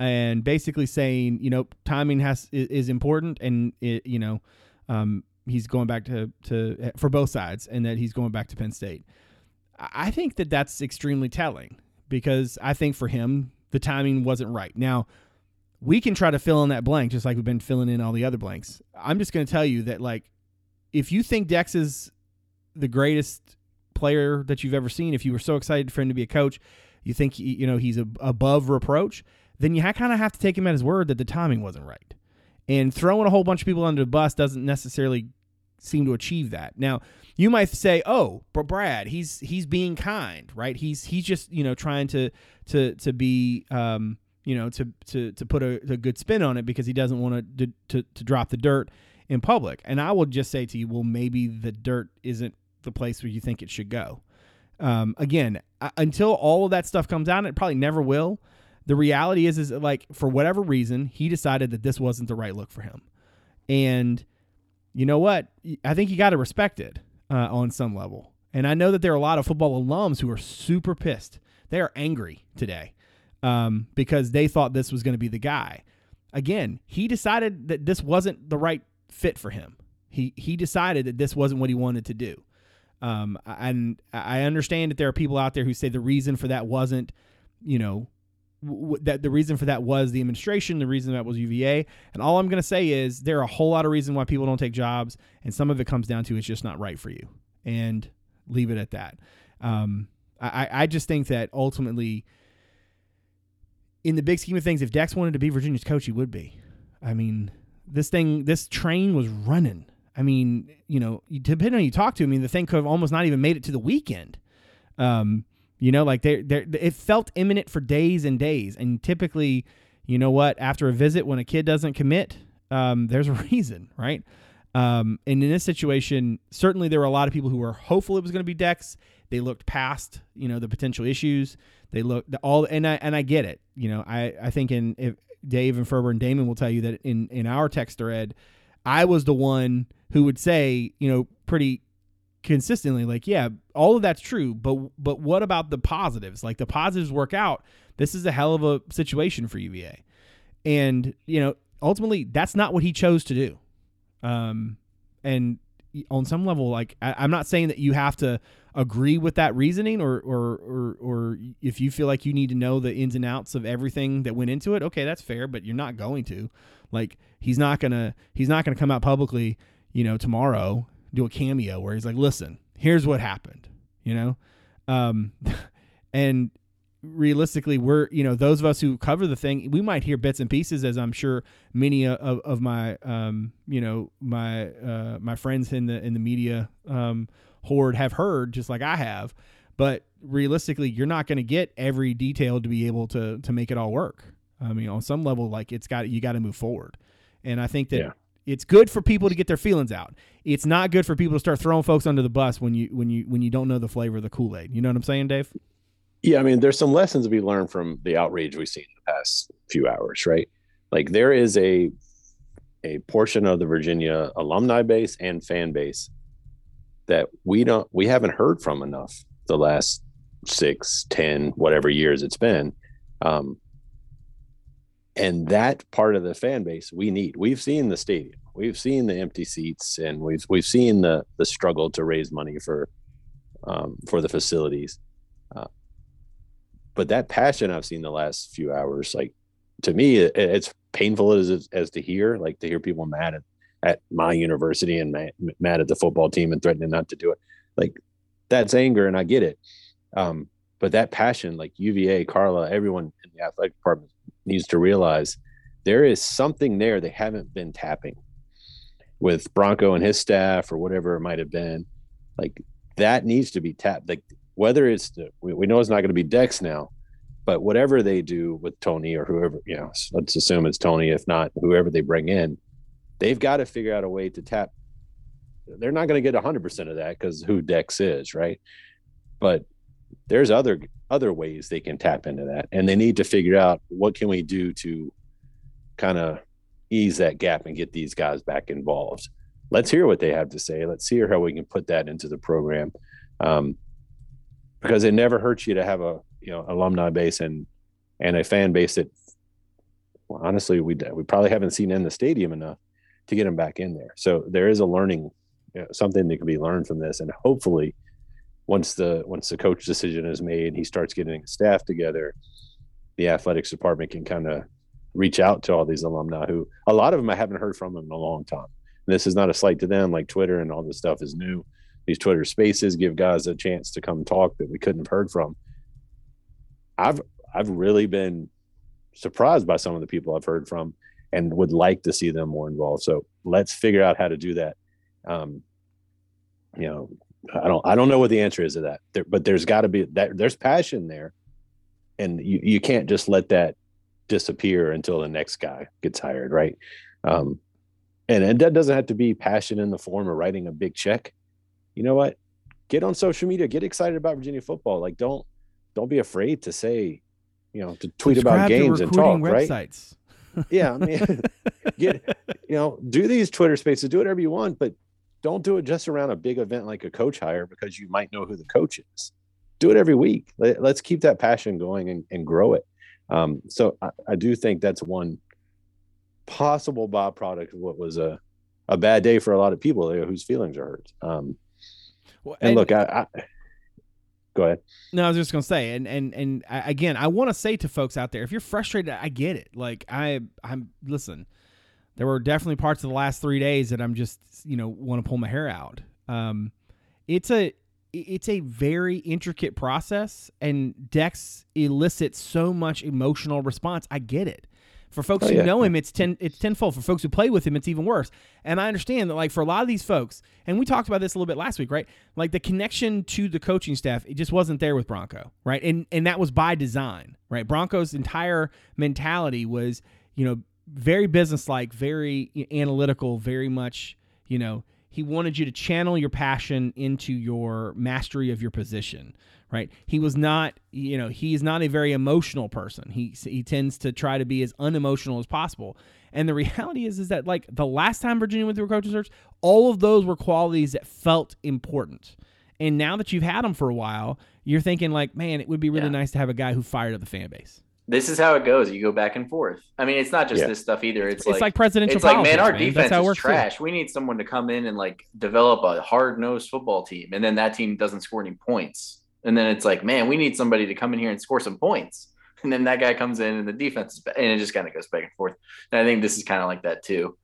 And basically saying, you know, timing has is, important, and it, you know, um, he's going back to to for both sides, and that he's going back to Penn State. I think that that's extremely telling because I think for him the timing wasn't right. Now we can try to fill in that blank just like we've been filling in all the other blanks. I'm just going to tell you that like if you think Dex is the greatest player that you've ever seen, if you were so excited for him to be a coach, you think you know he's above reproach, then you kind of have to take him at his word that the timing wasn't right. And throwing a whole bunch of people under the bus doesn't necessarily seem to achieve that. Now, you might say, "Oh, but Brad, he's he's being kind, right? He's he's just you know trying to to to be um, you know to to to put a, a good spin on it because he doesn't want to to to drop the dirt in public." And I will just say to you, well, maybe the dirt isn't the place where you think it should go. Um, again, uh, until all of that stuff comes out, it probably never will. The reality is, is like for whatever reason, he decided that this wasn't the right look for him, and you know what? I think you got to respect it uh, on some level. And I know that there are a lot of football alums who are super pissed. They are angry today um, because they thought this was going to be the guy. Again, he decided that this wasn't the right fit for him. He he decided that this wasn't what he wanted to do. Um, and I understand that there are people out there who say the reason for that wasn't, you know, w- that the reason for that was the administration, the reason that was UVA. And all I'm going to say is there are a whole lot of reasons why people don't take jobs, and some of it comes down to it's just not right for you. And leave it at that. Um, I, I just think that ultimately, in the big scheme of things, if Dex wanted to be Virginia's coach, he would be. I mean, this thing, this train was running. I mean, you know, depending on who you talk to, I mean, the thing could have almost not even made it to the weekend. Um, you know, like they they it felt imminent for days and days. And typically, you know what, after a visit when a kid doesn't commit, um, there's a reason, right? Um, and in this situation, certainly there were a lot of people who were hopeful it was going to be Dex. They looked past, you know, the potential issues. They looked all, and I and I get it. You know, I I think in if Dave and Ferber and Damon will tell you that in in our text thread, I was the one who would say, you know, pretty consistently like yeah all of that's true but but what about the positives? Like the positives work out. This is a hell of a situation for uva and you know ultimately that's not what he chose to do. Um and on some level like I, i'm not saying that you have to agree with that reasoning or or or or if you feel like you need to know the ins and outs of everything that went into it okay that's fair but you're not going to. Like he's not gonna he's not gonna come out publicly you know tomorrow do a cameo where he's like listen here's what happened you know? Um and realistically we're you know those of us who cover the thing we might hear bits and pieces as i'm sure many of, of my um you know my uh my friends in the in the media um horde have heard just like i have. But realistically you're not going to get every detail to be able to to make it all work. I mean on some level like it's got you got to move forward. And i think that Yeah. It's good for people to get their feelings out it's not good for people to start throwing folks under the bus when you when you when you don't know the flavor of the kool-aid you know what i'm saying dave Yeah, I mean, there's some lessons be learned from the outrage we've seen in the past few hours, right? Like there is a a portion of the Virginia alumni base and fan base that we don't we haven't heard from enough the last six, ten, whatever years it's been. Um, and that part of the fan base we need. We've seen the stadium, we've seen the empty seats, and we've we've seen the the struggle to raise money for um, for the facilities but that passion I've seen the last few hours, like to me, it, it's painful as as to hear, like to hear people mad at, at my university and mad, mad at the football team and threatening not to do it. Like that's anger, and I get it. Um, but that passion, like UVA, Carla, everyone in the athletic department needs to realize there is something there they haven't been tapping with Bronco and his staff or whatever it might have been. Like that needs to be tapped. Like whether it's the, we, we know it's not going to be Dex now, but whatever they do with Tony or whoever, you know, let's assume it's Tony, if not whoever they bring in, they've got to figure out a way to tap. They're not going to get 100% of that because who Dex is, right? But there's other other ways they can tap into that. And they need to figure out what can we do to kind of ease that gap and get these guys back involved. Let's hear what they have to say. Let's hear how we can put that into the program. Um, because it never hurts you to have a you know alumni base and and a fan base that well, honestly we we probably haven't seen in the stadium enough to get them back in there. So there is a learning you know, something that can be learned from this. And hopefully once the once the coach decision is made, he starts getting staff together. The athletics department can kind of reach out to all these alumni who a lot of them I haven't heard from them in a long time. And this is not a slight to them, like Twitter and all this stuff is new. These Twitter spaces give guys a chance to come talk that we couldn't have heard from. I've I've really been surprised by some of the people I've heard from and would like to see them more involved. So let's figure out how to do that. Um, you know, I don't I don't know what the answer is to that. There, but there's got to be that there's passion there, and you you can't just let that disappear until the next guy gets hired, right? Um, and and that doesn't have to be passion in the form of writing a big check. You know what? Get on social media. Get excited about Virginia football. Like don't don't be afraid to say, you know, to tweet about Subscribe to games and talk, recruiting right? websites. yeah i mean get you know do these twitter spaces do whatever you want but don't do it just around a big event like a coach hire because you might know who the coach is do it every week Let, us keep that passion going and, and grow it um, so I, I do think that's one possible byproduct of what was a, a bad day for a lot of people whose feelings are hurt um, Well, and, look I, I go ahead No, I was just gonna say, and and and I, again, I want to say to folks out there, if you're frustrated, I get it. Like I, I'm listen. There were definitely parts of the last three days that I'm just, you know, want to pull my hair out. Um, it's a, it's a very intricate process, and Dex elicits so much emotional response. I get it. For folks Oh, who yeah, know him, it's ten, it's tenfold. For folks who play with him, it's even worse. And I understand that, like for a lot of these folks, and we talked about this a little bit last week, right? Like the connection to the coaching staff, it just wasn't there with Bronco, right? And and that was by design, right? Bronco's entire mentality was, you know, very businesslike, very analytical, very much, you know, he wanted you to channel your passion into your mastery of your position, right? He was not, you know, he is not a very emotional person. He he tends to try to be as unemotional as possible. And the reality is, is that like the last time Virginia went through a coaching search, all of those were qualities that felt important. And now that you've had them for a while, you're thinking like, man, it would be really Yeah. nice to have a guy who fired up the fan base. This is how it goes. You go back and forth. I mean, it's not just Yeah. this stuff either. It's, It's like, like, presidential it's like, man, our That's defense is it is works too. trash. We need someone to come in and like develop a hard nosed football team, and then that team doesn't score any points. And then it's like, man, we need somebody to come in here and score some points. And then that guy comes in, and the defense is, ba- and it just kind of goes back and forth. And I think this is kind of like that too.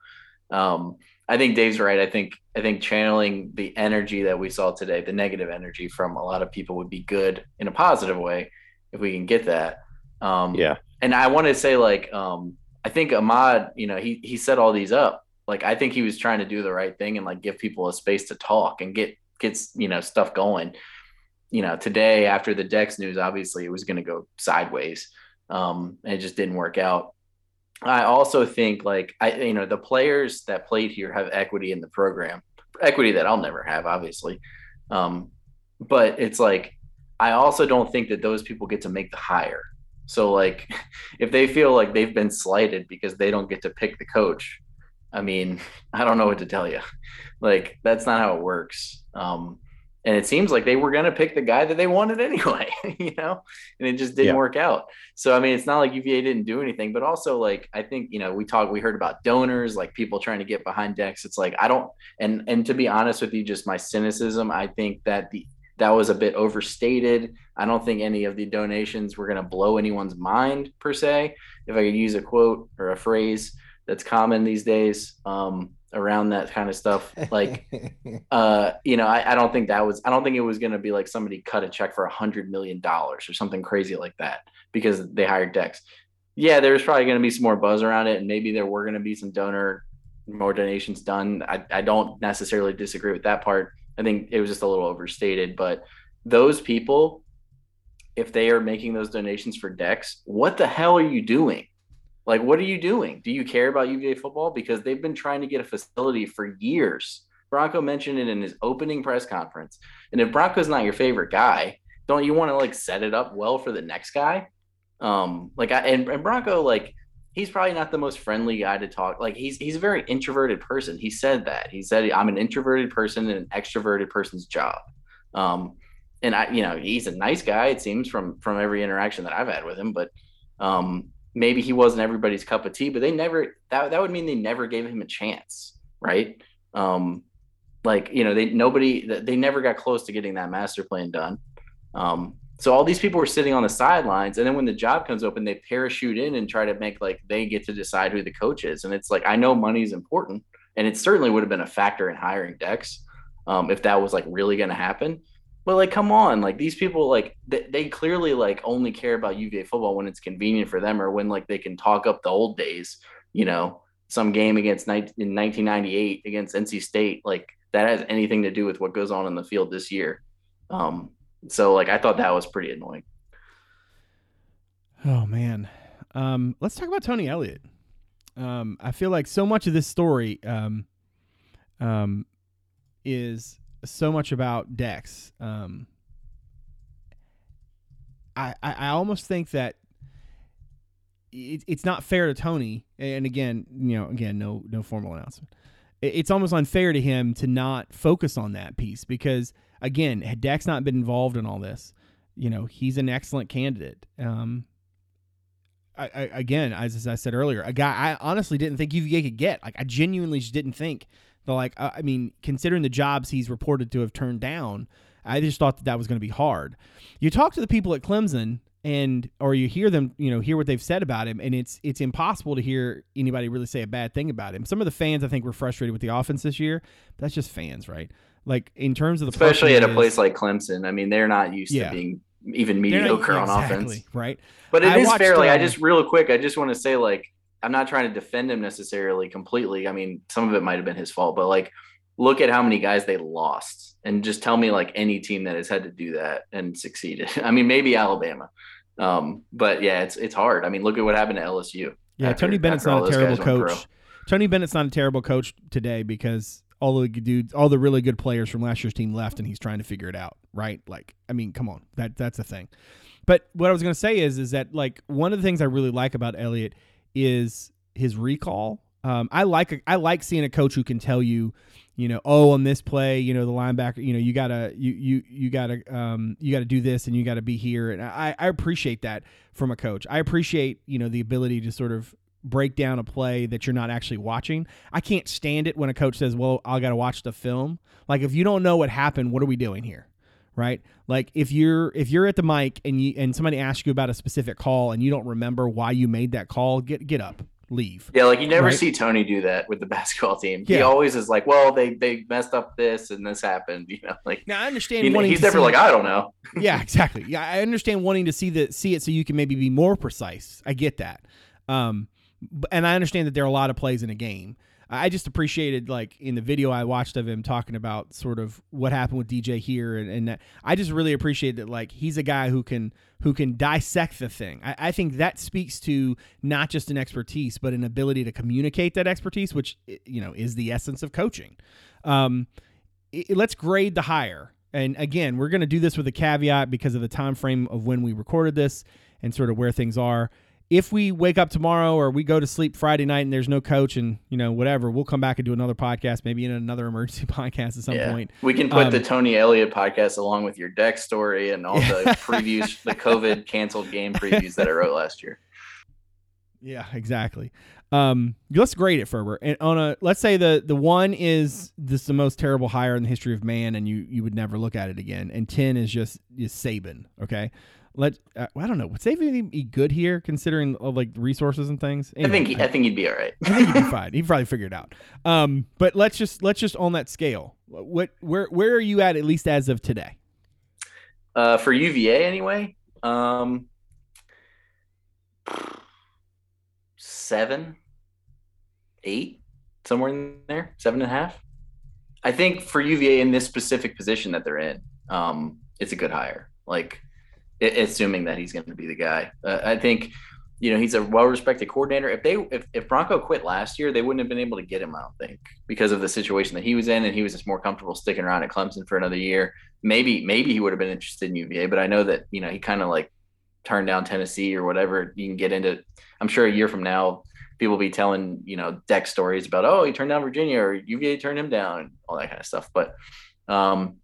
Um, I think Dave's right. I think I think channeling the energy that we saw today, the negative energy from a lot of people, would be good in a positive way if we can get that. Um, yeah and I want to say like um I think Ahmad, you know, he he set all these up. Like I think he was trying to do the right thing and like give people a space to talk and get gets you know stuff going. You know, today after the Dex news, obviously it was going to go sideways. Um, and it just didn't work out. I also think like I you know the players that played here have equity in the program, equity that I'll never have, obviously. Um, but it's like I also don't think that those people get to make the hire. So like if they feel like they've been slighted because they don't get to pick the coach, I mean, I don't know what to tell you. Like that's not how it works. Um, and it seems like they were going to pick the guy that they wanted anyway, you know, and it just didn't Yeah. work out. So I mean, it's not like UVA didn't do anything, but also like I think you know we talked, we heard about donors, like people trying to get behind Dex. It's like I don't, and and to be honest with you, just my cynicism, I think that the that was a bit overstated. I don't think any of the donations were going to blow anyone's mind per se. If I could use a quote or a phrase that's common these days, um, around that kind of stuff. Like, uh, you know, I, I don't think that was, I don't think it was going to be like somebody cut a check for a hundred million dollars or something crazy like that because they hired Dex. Yeah, there's probably going to be some more buzz around it, and maybe there were going to be some donor more donations done. I, I don't necessarily disagree with that part. I think it was just a little overstated, but those people, if they are making those donations for Dex, what the hell are you doing? Like, what are you doing? Do you care about UVA football? Because they've been trying to get a facility for years. Bronco mentioned it in his opening press conference. And if Bronco's not your favorite guy, don't you want to like set it up well for the next guy? Um, like I and, and Bronco, like he's probably not the most friendly guy to talk. Like he's he's a very introverted person. He said that. He said I'm an introverted person in an extroverted person's job. Um, and I, you know, he's a nice guy. It seems from from every interaction that I've had with him. But um, maybe he wasn't everybody's cup of tea. But they never that that would mean they never gave him a chance, right? Um, like you know, they nobody they never got close to getting that master plan done. Um, so all these people were sitting on the sidelines, and then when the job comes open, they parachute in and try to make like they get to decide who the coach is. And it's like I know money is important, and it certainly would have been a factor in hiring Dex um, if that was like really going to happen. But like, come on, like these people, like they, they clearly like only care about UVA football when it's convenient for them, or when like they can talk up the old days. You know, some game against in 1998 against NC State, like that has anything to do with what goes on in the field this year. Um, so like I thought that was pretty annoying. Oh man, um, let's talk about Tony Elliott. Um, I feel like so much of this story um, um, is so much about Dex. Um, I, I I almost think that it, it's not fair to Tony. And again, you know, again, no no formal announcement. It- It's almost unfair to him to not focus on that piece because again, had Dex not been involved in all this, you know, he's an excellent candidate. Um, I, I, again, as I said earlier, a guy I honestly didn't think UVA could get. Like, I genuinely just didn't think. The like, uh, I mean, considering the jobs he's reported to have turned down, I just thought that that was going to be hard. You talk to the people at Clemson, and or you hear them, you know, hear what they've said about him, and it's it's impossible to hear anybody really say a bad thing about him. Some of the fans, I think, were frustrated with the offense this year. That's just fans, right? Like in terms of the Especially at a place like Clemson. I mean, they're not used Yeah. to being even they're not- mediocre on exactly, offense. right? But it I is watched, fair. I um, just real quick, I just want to say like I'm not trying to defend him necessarily completely. I mean, some of it might have been his fault, but like look at how many guys they lost and just tell me like any team that has had to do that and succeeded. I mean, maybe Alabama. Um, but yeah, it's it's hard. I mean, look at what happened to LSU. Yeah, after- Tony Bennett's not a terrible guys went pro. coach. Tony Bennett's not a terrible coach today because all the dudes, all the really good players from last year's team left, and he's trying to figure it out. Right? Like, I mean, come on, that that's a thing. But what I was gonna say is, is that like one of the things I really like about Elliott is his recall. Um, I like I like seeing a coach who can tell you, you know, oh, on this play, you know, the linebacker, you know, you gotta you you you gotta um you gotta do this and you gotta be here, and I I appreciate that from a coach. I appreciate you know the ability to sort of break down a play that you're not actually watching. I can't stand it when a coach says, "Well, I got to watch the film." Like if you don't know what happened, what are we doing here? Right? Like if you're if you're at the mic and you and somebody asks you about a specific call and you don't remember why you made that call, get get up, leave. Yeah, like you never Right. see Tony do that with the basketball team. He always is like, "Well, they they messed up this and this happened." You know, like Now I understand he- he's never like, "I don't know." yeah, exactly. Yeah, I understand wanting to see the see it so you can maybe be more precise. I get that. Um, and I understand that there are a lot of plays in a game. I just appreciated like in the video I watched of him talking about sort of what happened with DJ here, and, and I just really appreciate that like he's a guy who can who can dissect the thing. I, I think that speaks to not just an expertise, but an ability to communicate that expertise, which you know is the essence of coaching. Um, i- let's grade the hire. And again, we're going to do this with a caveat because of the time frame of when we recorded this and sort of where things are. If we wake up tomorrow or we go to sleep Friday night and there's no coach and you know whatever, we'll come back and do another podcast, maybe in another emergency podcast at some yeah. point. We can put Um, the Tony Elliott podcast along with your Dex story and all the previews, the COVID canceled game previews that I wrote last year. Yeah, exactly. Um, let's grade it, Ferber. And on a let's say the the one is this is the most terrible hire in the history of man, and you you would never look at it again. And ten is just is Saban. Okay. Let uh, I don't know. Would Saban even be good here considering uh, like resources and things? I think Anyway, I think he'd be all right. I think he'd be fine. He'd probably figure it out. Um, but let's just let's just on that scale. What where where are you at at least as of today? Uh, for UVA anyway, um, seven, eight, somewhere in there, seven and a half. I think for UVA in this specific position that they're in, um, it's a good hire. Like, i- assuming that he's going to be the guy. Uh, I think, you know, he's a well-respected coordinator. If they, if, if Bronco quit last year, they wouldn't have been able to get him. I don't think because of the situation that he was in, and he was just more comfortable sticking around at Clemson for another year maybe maybe he would have been interested in UVA, but I know that you know he kind of like turned down Tennessee or whatever. You can get into. I'm sure a year from now, people will be telling you know Dex stories about oh he turned down Virginia or UVA turned him down all that kind of stuff. But um,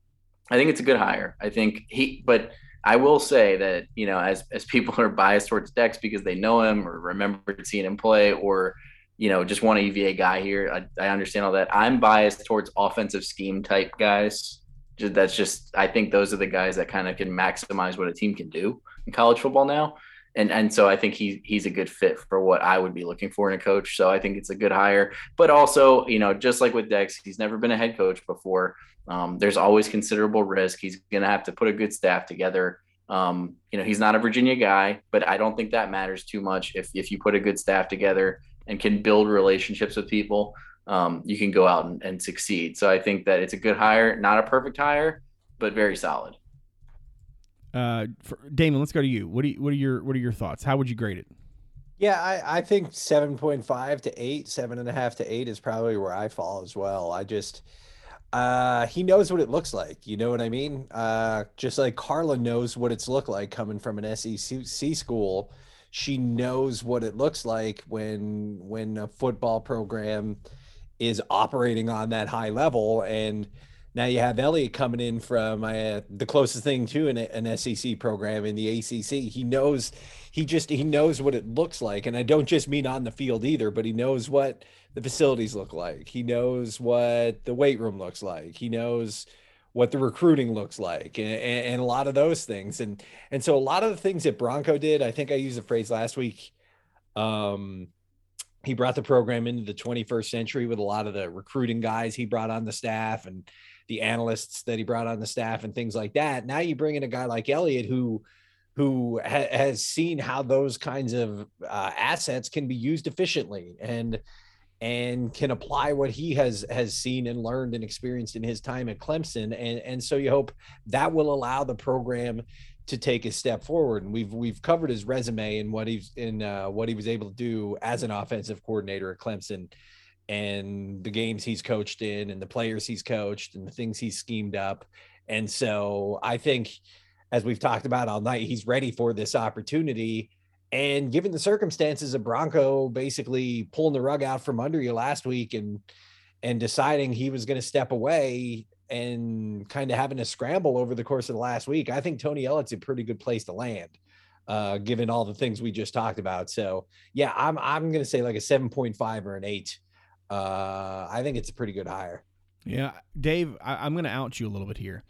I think it's a good hire. I think he, but I will say that you know as as people are biased towards Dex because they know him or remember seeing him play or you know just want a UVA guy here. I, I understand all that. I'm biased towards offensive scheme type guys that's just I think those are the guys that kind of can maximize what a team can do in college football now. And and so I think he he's a good fit for what I would be looking for in a coach. So I think it's a good hire. But also, you know, just like with Dex, he's never been a head coach before. Um, there's always considerable risk. He's gonna have to put a good staff together. Um, you know, he's not a Virginia guy, but I don't think that matters too much if if you put a good staff together and can build relationships with people um, you can go out and, and succeed. So I think that it's a good hire, not a perfect hire, but very solid. Uh, Damon, let's go to you. What do you, what are your what are your thoughts? How would you grade it? Yeah, I, I think 7.5 to 8, seven and a half to 8 is probably where I fall as well. I just, uh, he knows what it looks like. You know what I mean? Uh, just like Carla knows what it's looked like coming from an SEC school. She knows what it looks like when when a football program is operating on that high level. And now you have Elliott coming in from uh, the closest thing to an, an SEC program in the ACC. He knows he just he knows what it looks like. And i don't just mean on the field either but he knows what the facilities look like. He knows what the weight room looks like. He knows what the recruiting looks like and, and, and a lot of those things. And and so a lot of the things that bronco did i think i used the phrase last week um he brought the program into the 21st century with a lot of the recruiting guys he brought on the staff and the analysts that he brought on the staff and things like that. Now you bring in a guy like elliott who who ha- has seen how those kinds of uh, assets can be used efficiently and and can apply what he has has seen and learned and experienced in his time at Clemson. And and so you hope that will allow the program to take a step forward. And we've we've covered his resume and what he's in uh, what he was able to do as an offensive coordinator at Clemson and the games he's coached in and the players he's coached and the things he's schemed up and so I think as we've talked about all night, he's ready for this opportunity. And given the circumstances of Bronco basically pulling the rug out from under you last week and and deciding he was going to step away and kind of having a scramble over the course of the last week, I think Tony Elliott's a pretty good place to land, uh, given all the things we just talked about. So yeah, I'm I'm going to say like a 7.5 or an eight. Uh, I think it's a pretty good hire. Yeah, Dave, I, I'm going to out you a little bit here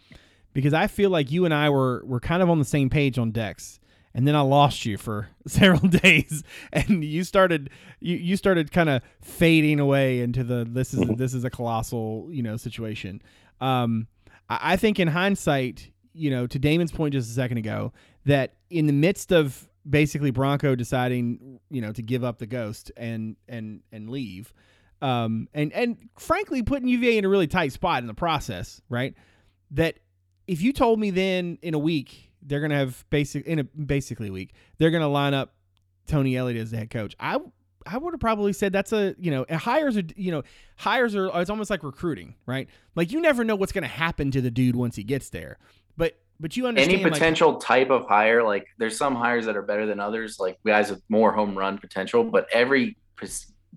because I feel like you and I were were kind of on the same page on Dex, and then I lost you for several days, and you started you you started kind of fading away into the this is this is a colossal you know situation. Um, I, I think in hindsight, you know, to Damon's point just a second ago, that in the midst of basically Bronco deciding you know to give up the ghost and and and leave. Um, and and frankly, putting UVA in a really tight spot in the process, right? That if you told me then in a week they're gonna have basic in a basically a week they're gonna line up Tony Elliott as the head coach, I I would have probably said that's a you know hires are you know hires are it's almost like recruiting, right? Like you never know what's gonna happen to the dude once he gets there, but but you understand Any like- potential type of hire, like there's some hires that are better than others, like guys with more home run potential, but every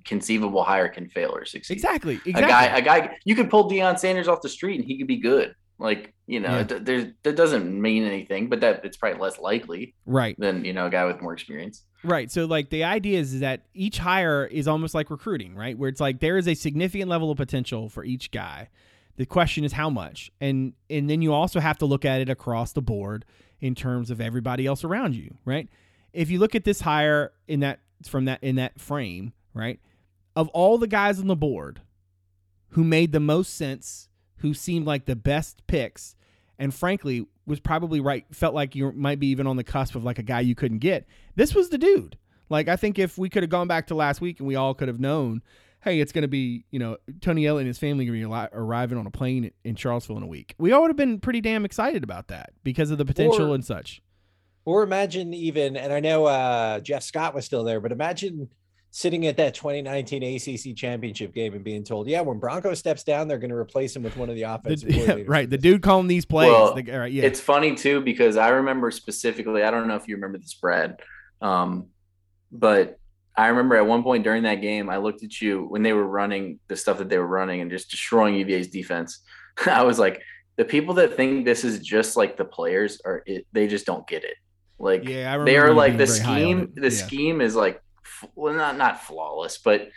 conceivable hire can fail or succeed. exactly Exactly. A guy, a guy, you could pull Deion Sanders off the street and he could be good. Like, you know, Yeah. it, there's that doesn't mean anything, but that it's probably less likely Right. than, you know, a guy with more experience. Right. So like the idea is, is that each hire is almost like recruiting, right? Where it's like there is a significant level of potential for each guy. The question is how much. And and then you also have to look at it across the board in terms of everybody else around you, right? If you look at this hire in that from that in that frame, right? Of all the guys on the board who made the most sense, who seemed like the best picks, and frankly was probably right felt like you might be even on the cusp of like a guy you couldn't get this was the dude. Like i think if we could have gone back to last week and we all could have known hey it's going to be you know tony elliott and his family going to be arriving on a plane in charlottesville in a week. We all would have been pretty damn excited about that because of the potential Or- and such. Or imagine even, and I know uh, Jeff Scott was still there, but imagine sitting at that 2019 ACC championship game and being told, yeah, when Bronco steps down, they're going to replace him with one of the The- offensive yeah, right the dude calling these plays Well, the, all right, yeah It's funny too because I remember specifically. I don't know if you remember this, Brad, um, but I remember at one point during that game, I looked at you when they were running the stuff that they were running and just destroying UVA's defense. I was like, the people that think this is just like the players are, it, they just don't get it. Like yeah I they are like the very high on scheme. The Yeah. scheme is like, f- well, not not flawless, but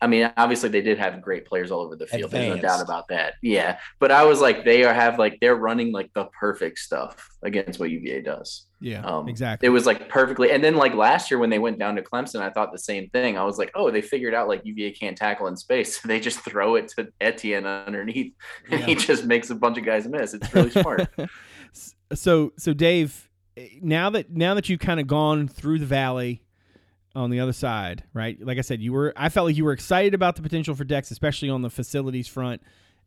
I mean, obviously they did have great players all over the field. There's no doubt about that. Yeah, but I was like, they are have like they're running like the perfect stuff against what UVA does. yeah Um, exactly It was like perfectly. And then like last year when they went down to Clemson, I thought the same thing. I was like, oh, they figured out like UVA can't tackle in space. so they just throw it to Etienne underneath, and he just makes a bunch of guys miss. It's really smart. so so Dave, eh, now that now that you've kind of gone through the valley on the other side, right? Like I said, you were I felt like you were excited about the potential for Dex, especially on the facilities front.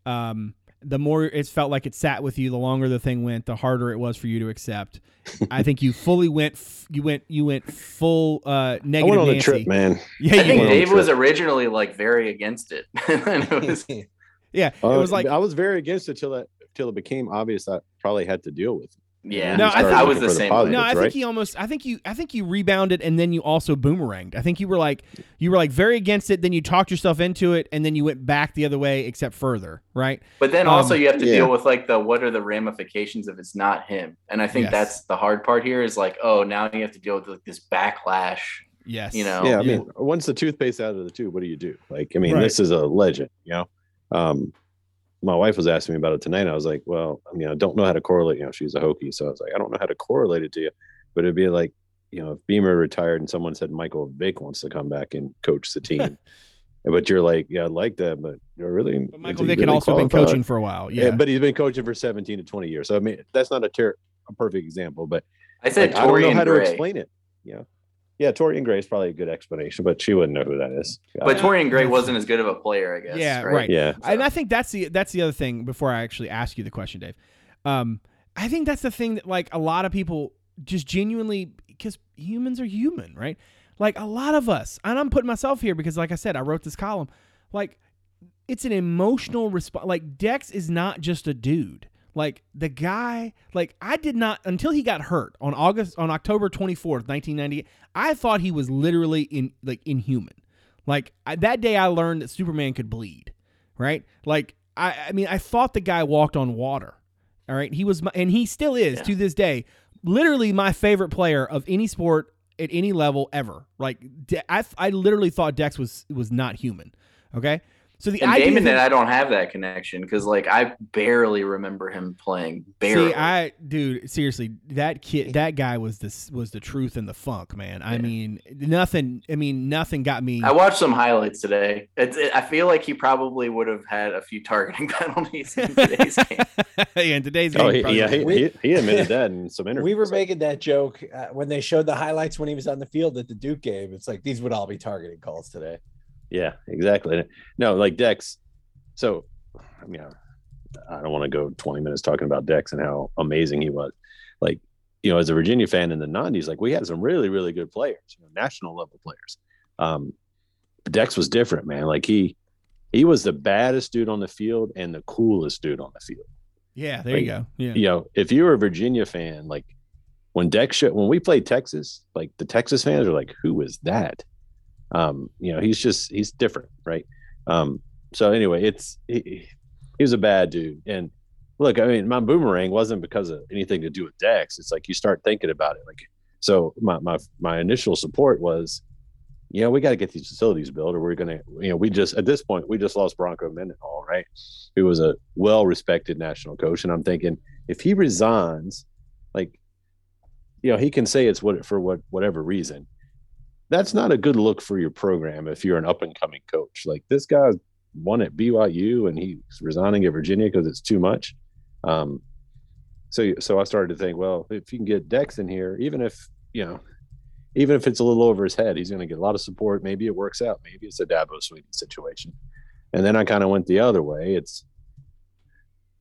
Um, the more it felt like it sat with you, the longer the thing went, the harder it was for you to accept. I think you fully went f- you went you went full uh I negative went on a trip, man. Yeah, I you think went on went. a Dave was originally like very against it. and it was, Yeah, it Uh, was like I was very against it till it till it became obvious I probably had to deal with it. Yeah, No, I I, think- I was the for the same. positive. No, I think right? he almost. I think you. I think you rebounded, and then you also boomeranged. I think you were like, you were like very against it. Then you talked yourself into it, and then you went back the other way, except further, right? But then Um, also you have to yeah. deal with like the what are the ramifications if it's not him? And I think Yes. that's the hard part here is like, oh, now you have to deal with like this backlash. Yes. You know, yeah, I yeah. mean, once the toothpaste out of the tube, what do you do? Like, I mean, Right. this is a legend, you know. Um, my wife was asking me about it tonight. And I was like, well, I mean, I don't know how to correlate. You know, she's a Hokie, so I was like, I don't know how to correlate it to you, but it'd be like, you know, if Beamer retired and someone said Michael Vick wants to come back and coach the team, but you're like, yeah, I like that, but you're really But Michael he Vick had really also been coaching for a while. Yeah. Yeah. but he's been coaching for 17 to 20 years. So I mean, that's not a, ter- a perfect example, but I said like, I don't know Torrian how to explain it. Yeah. Yeah, Torrian Gray is probably a good explanation, but she wouldn't know who that is. But Uh, Torrian Gray wasn't as good of a player, I guess. Yeah, right. right. yeah. and I think that's the that's the other thing. Before I actually ask you the question, Dave, um, I think that's the thing that like a lot of people just genuinely because humans are human, right? Like a lot of us, and I'm putting myself here because, like I said, I wrote this column. Like it's an emotional response. Like Dex is not just a dude. Like the guy, like I did not until he got hurt on August on October 24th, 1998. I thought he was literally in like inhuman. Like I, that day, I learned that Superman could bleed. Right? Like I, I mean, I thought the guy walked on water. All right, he was, my, and he still is Yeah. to this day, literally my favorite player of any sport at any level ever. Like I, I literally thought Dex was was not human. Okay, so the And idea Damon that- and I don't have that connection because like I barely remember him playing. Barely. See, I dude, seriously, that kid, that guy was this was the truth and the funk, man. I Yeah. mean, nothing. I mean, nothing got me. I watched some highlights today. It's, it, I feel like he probably would have had a few targeting penalties in today's game. yeah, in today's game. Oh, he, yeah, he, would. he, he admitted that in some interviews. we were making that joke uh, when they showed the highlights when he was on the field at the Duke game. It's like these would all be targeting calls today. Yeah, exactly. No, like Dex. So, I mean, I- don't want to go 20 minutes talking about Dex and how amazing he was. Like, you know, as a Virginia fan in the 90s, like we had some really, really good players, you know, national level players. Um, Dex was different, man. Like he, he was the baddest dude on the field and the coolest dude on the field. yeah, there you go. Yeah, You know, if you were a Virginia fan, like when Dex showed, when we played Texas, like the Texas fans are like, who is that? Um, you know, he's just he's different, right? Um, so anyway, it's he, he was a bad dude, and look, I mean, my boomerang wasn't because of anything to do with Dex. It's like you start thinking about it. Like, so my my my initial support was, you know, we got to get these facilities built, or we're gonna, you know, we just at this point we just lost Bronco Mendenhall, right? Who was a well-respected national coach, and I'm thinking if he resigns, like, you know, he can say it's what for what whatever reason. That's not a good look for your program if you're an up and coming coach. Like this guy won at BYU and he's resigning at Virginia because it's too much. Um, so so I started to think, well, if you can get Dex in here, even if you know, even if it's a little over his head, he's going to get a lot of support. Maybe it works out. Maybe it's a Dabo Swinney situation. And then I kind of went the other way. It's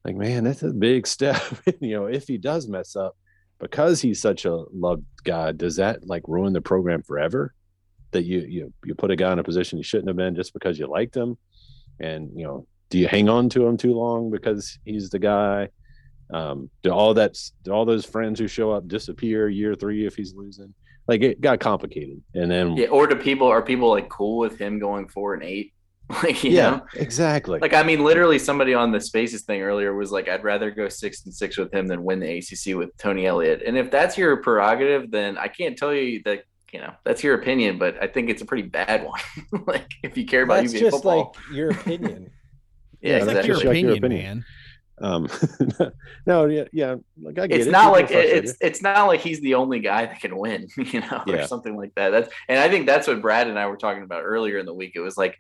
like, man, that's a big step. you know, if he does mess up, because he's such a loved guy, does that like ruin the program forever? That you you you put a guy in a position he shouldn't have been just because you liked him, and you know, do you hang on to him too long because he's the guy? Um, do all that do all those friends who show up disappear year three if he's losing? Like it got complicated, and then Yeah, or do people are people like cool with him going four and eight? Like you yeah, know, exactly. like I mean, literally somebody on the Spaces thing earlier was like, I'd rather go six and six with him than win the ACC with Tony Elliott. And if that's your prerogative, then I can't tell you that you know that's your opinion, but I think it's a pretty bad one. like if you care about That's you just football, like your opinion. yeah, It's It's like exactly. your Just like your opinion, opinion. man. um, no, yeah, yeah. Like I get it's it. not People are like it's it's not like he's the only guy that can win, you know, Yeah. or something like that. That's and I think that's what Brad and I were talking about earlier in the week. It was like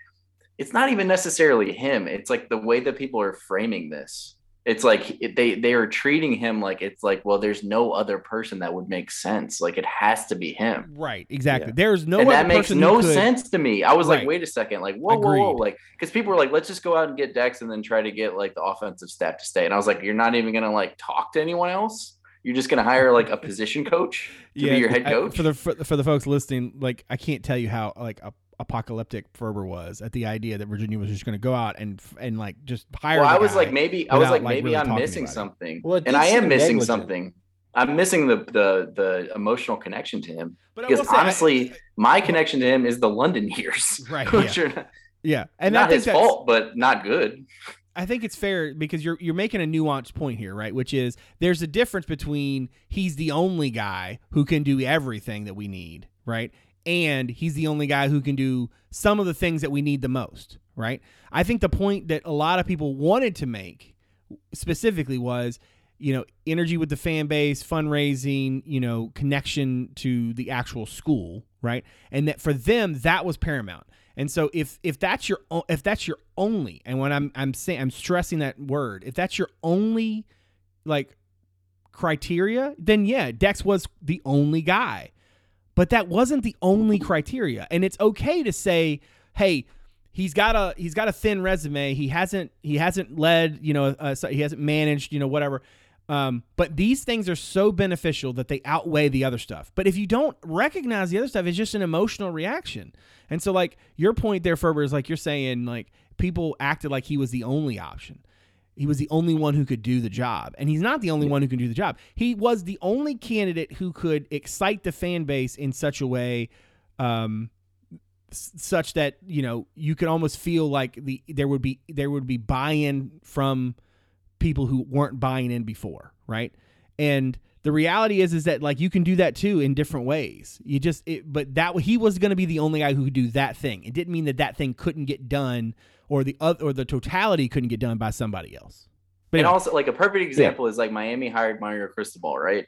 it's not even necessarily him. It's like the way that people are framing this. It's like they they are treating him like it's like well, there's no other person that would make sense. Like it has to be him. Right, exactly. Yeah. There's no and other that makes person no could, sense to me. I was Right. like, wait a second, like whoa, whoa, whoa, like because people were like, let's just go out and get Dex and then try to get like the offensive staff to stay. And I was like, you're not even gonna like talk to anyone else. You're just gonna hire like a position coach to be your head I- coach. for the for, for the folks listening, like I can't tell you how like a, apocalyptic Ferber was at the idea that Virginia was just going to go out and and like just hire. well, the I was guy. like, maybe I was like, like, maybe really I'm missing something, Well, and I am missing negligent. something. I'm missing the the the emotional connection to him But because will say, I- honestly, my connection to him is the London years, Right, which yeah. are not, yeah, and not his that's- fault, but not good. I think it's fair because you're you're making a nuanced point here, right? Which is there's a difference between he's the only guy who can do everything that we need, right? And he's the only guy who can do some of the things that we need the most, right? I think the point that a lot of people wanted to make specifically was, you know, energy with the fan base, fundraising, you know, connection to the actual school, right? And that for them that was paramount. And so if if that's your if that's your only and when I'm I'm saying I'm stressing that word, if that's your only like criteria, then yeah, Dex was the only guy. But that wasn't the only criteria. And it's okay to say, "Hey, he's got a he's got a thin resume. He hasn't he hasn't led, you know, uh, he hasn't managed, you know, whatever." Um, but these things are so beneficial that they outweigh the other stuff. But if you don't recognize the other stuff, it's just an emotional reaction. And so, like your point there, Ferber, is like you're saying, like people acted like he was the only option. He was the only one who could do the job, and he's not the only one who can do the job. He was the only candidate who could excite the fan base in such a way, um, such that you know you could almost feel like the there would be there would be buy-in from people who weren't buying in before, right? And the reality is is that like you can do that too in different ways. You just it, but that he was going to be the only guy who could do that thing. It didn't mean that that thing couldn't get done or the other or the totality couldn't get done by somebody else. But and anyway, also, like a perfect example is like Miami hired Mario Cristobal, right?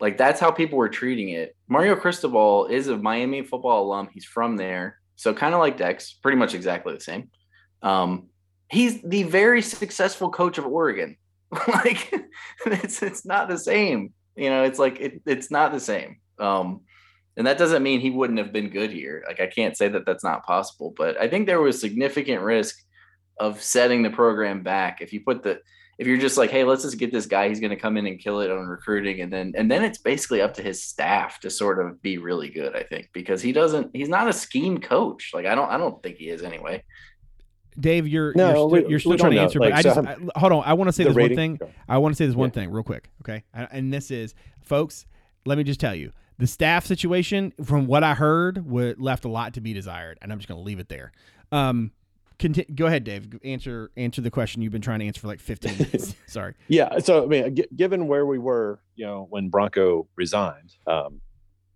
Like that's how people were treating it. Mario Cristobal is a Miami football alum. He's from there, so kind of like Dex, pretty much exactly the same. Um, he's the very successful coach of Oregon. like it's it's not the same. You know, it's like it, it's not the same. Um, and that doesn't mean he wouldn't have been good here. Like I can't say that that's not possible, but I think there was significant risk of setting the program back if you put the if you're just like, hey, let's just get this guy, he's going to come in and kill it on recruiting, and then and then it's basically up to his staff to sort of be really good, I think, because he doesn't, he's not a scheme coach. Like I don't, I don't think he is anyway. Dave, you're No, you're, stu- we- you're still trying to answer, like, but I just I, hold on. I want to say this rating- one thing. I want to say this one Yeah. thing real quick, okay? And- And this is, folks, let me just tell you, the staff situation, from what I heard, would left a lot to be desired, and I'm just going to leave it there. Um, conti- go ahead, Dave. Answer answer the question you've been trying to answer for like 15 minutes. Sorry. Yeah. So I mean, g- given where we were, you know, when Bronco resigned, um,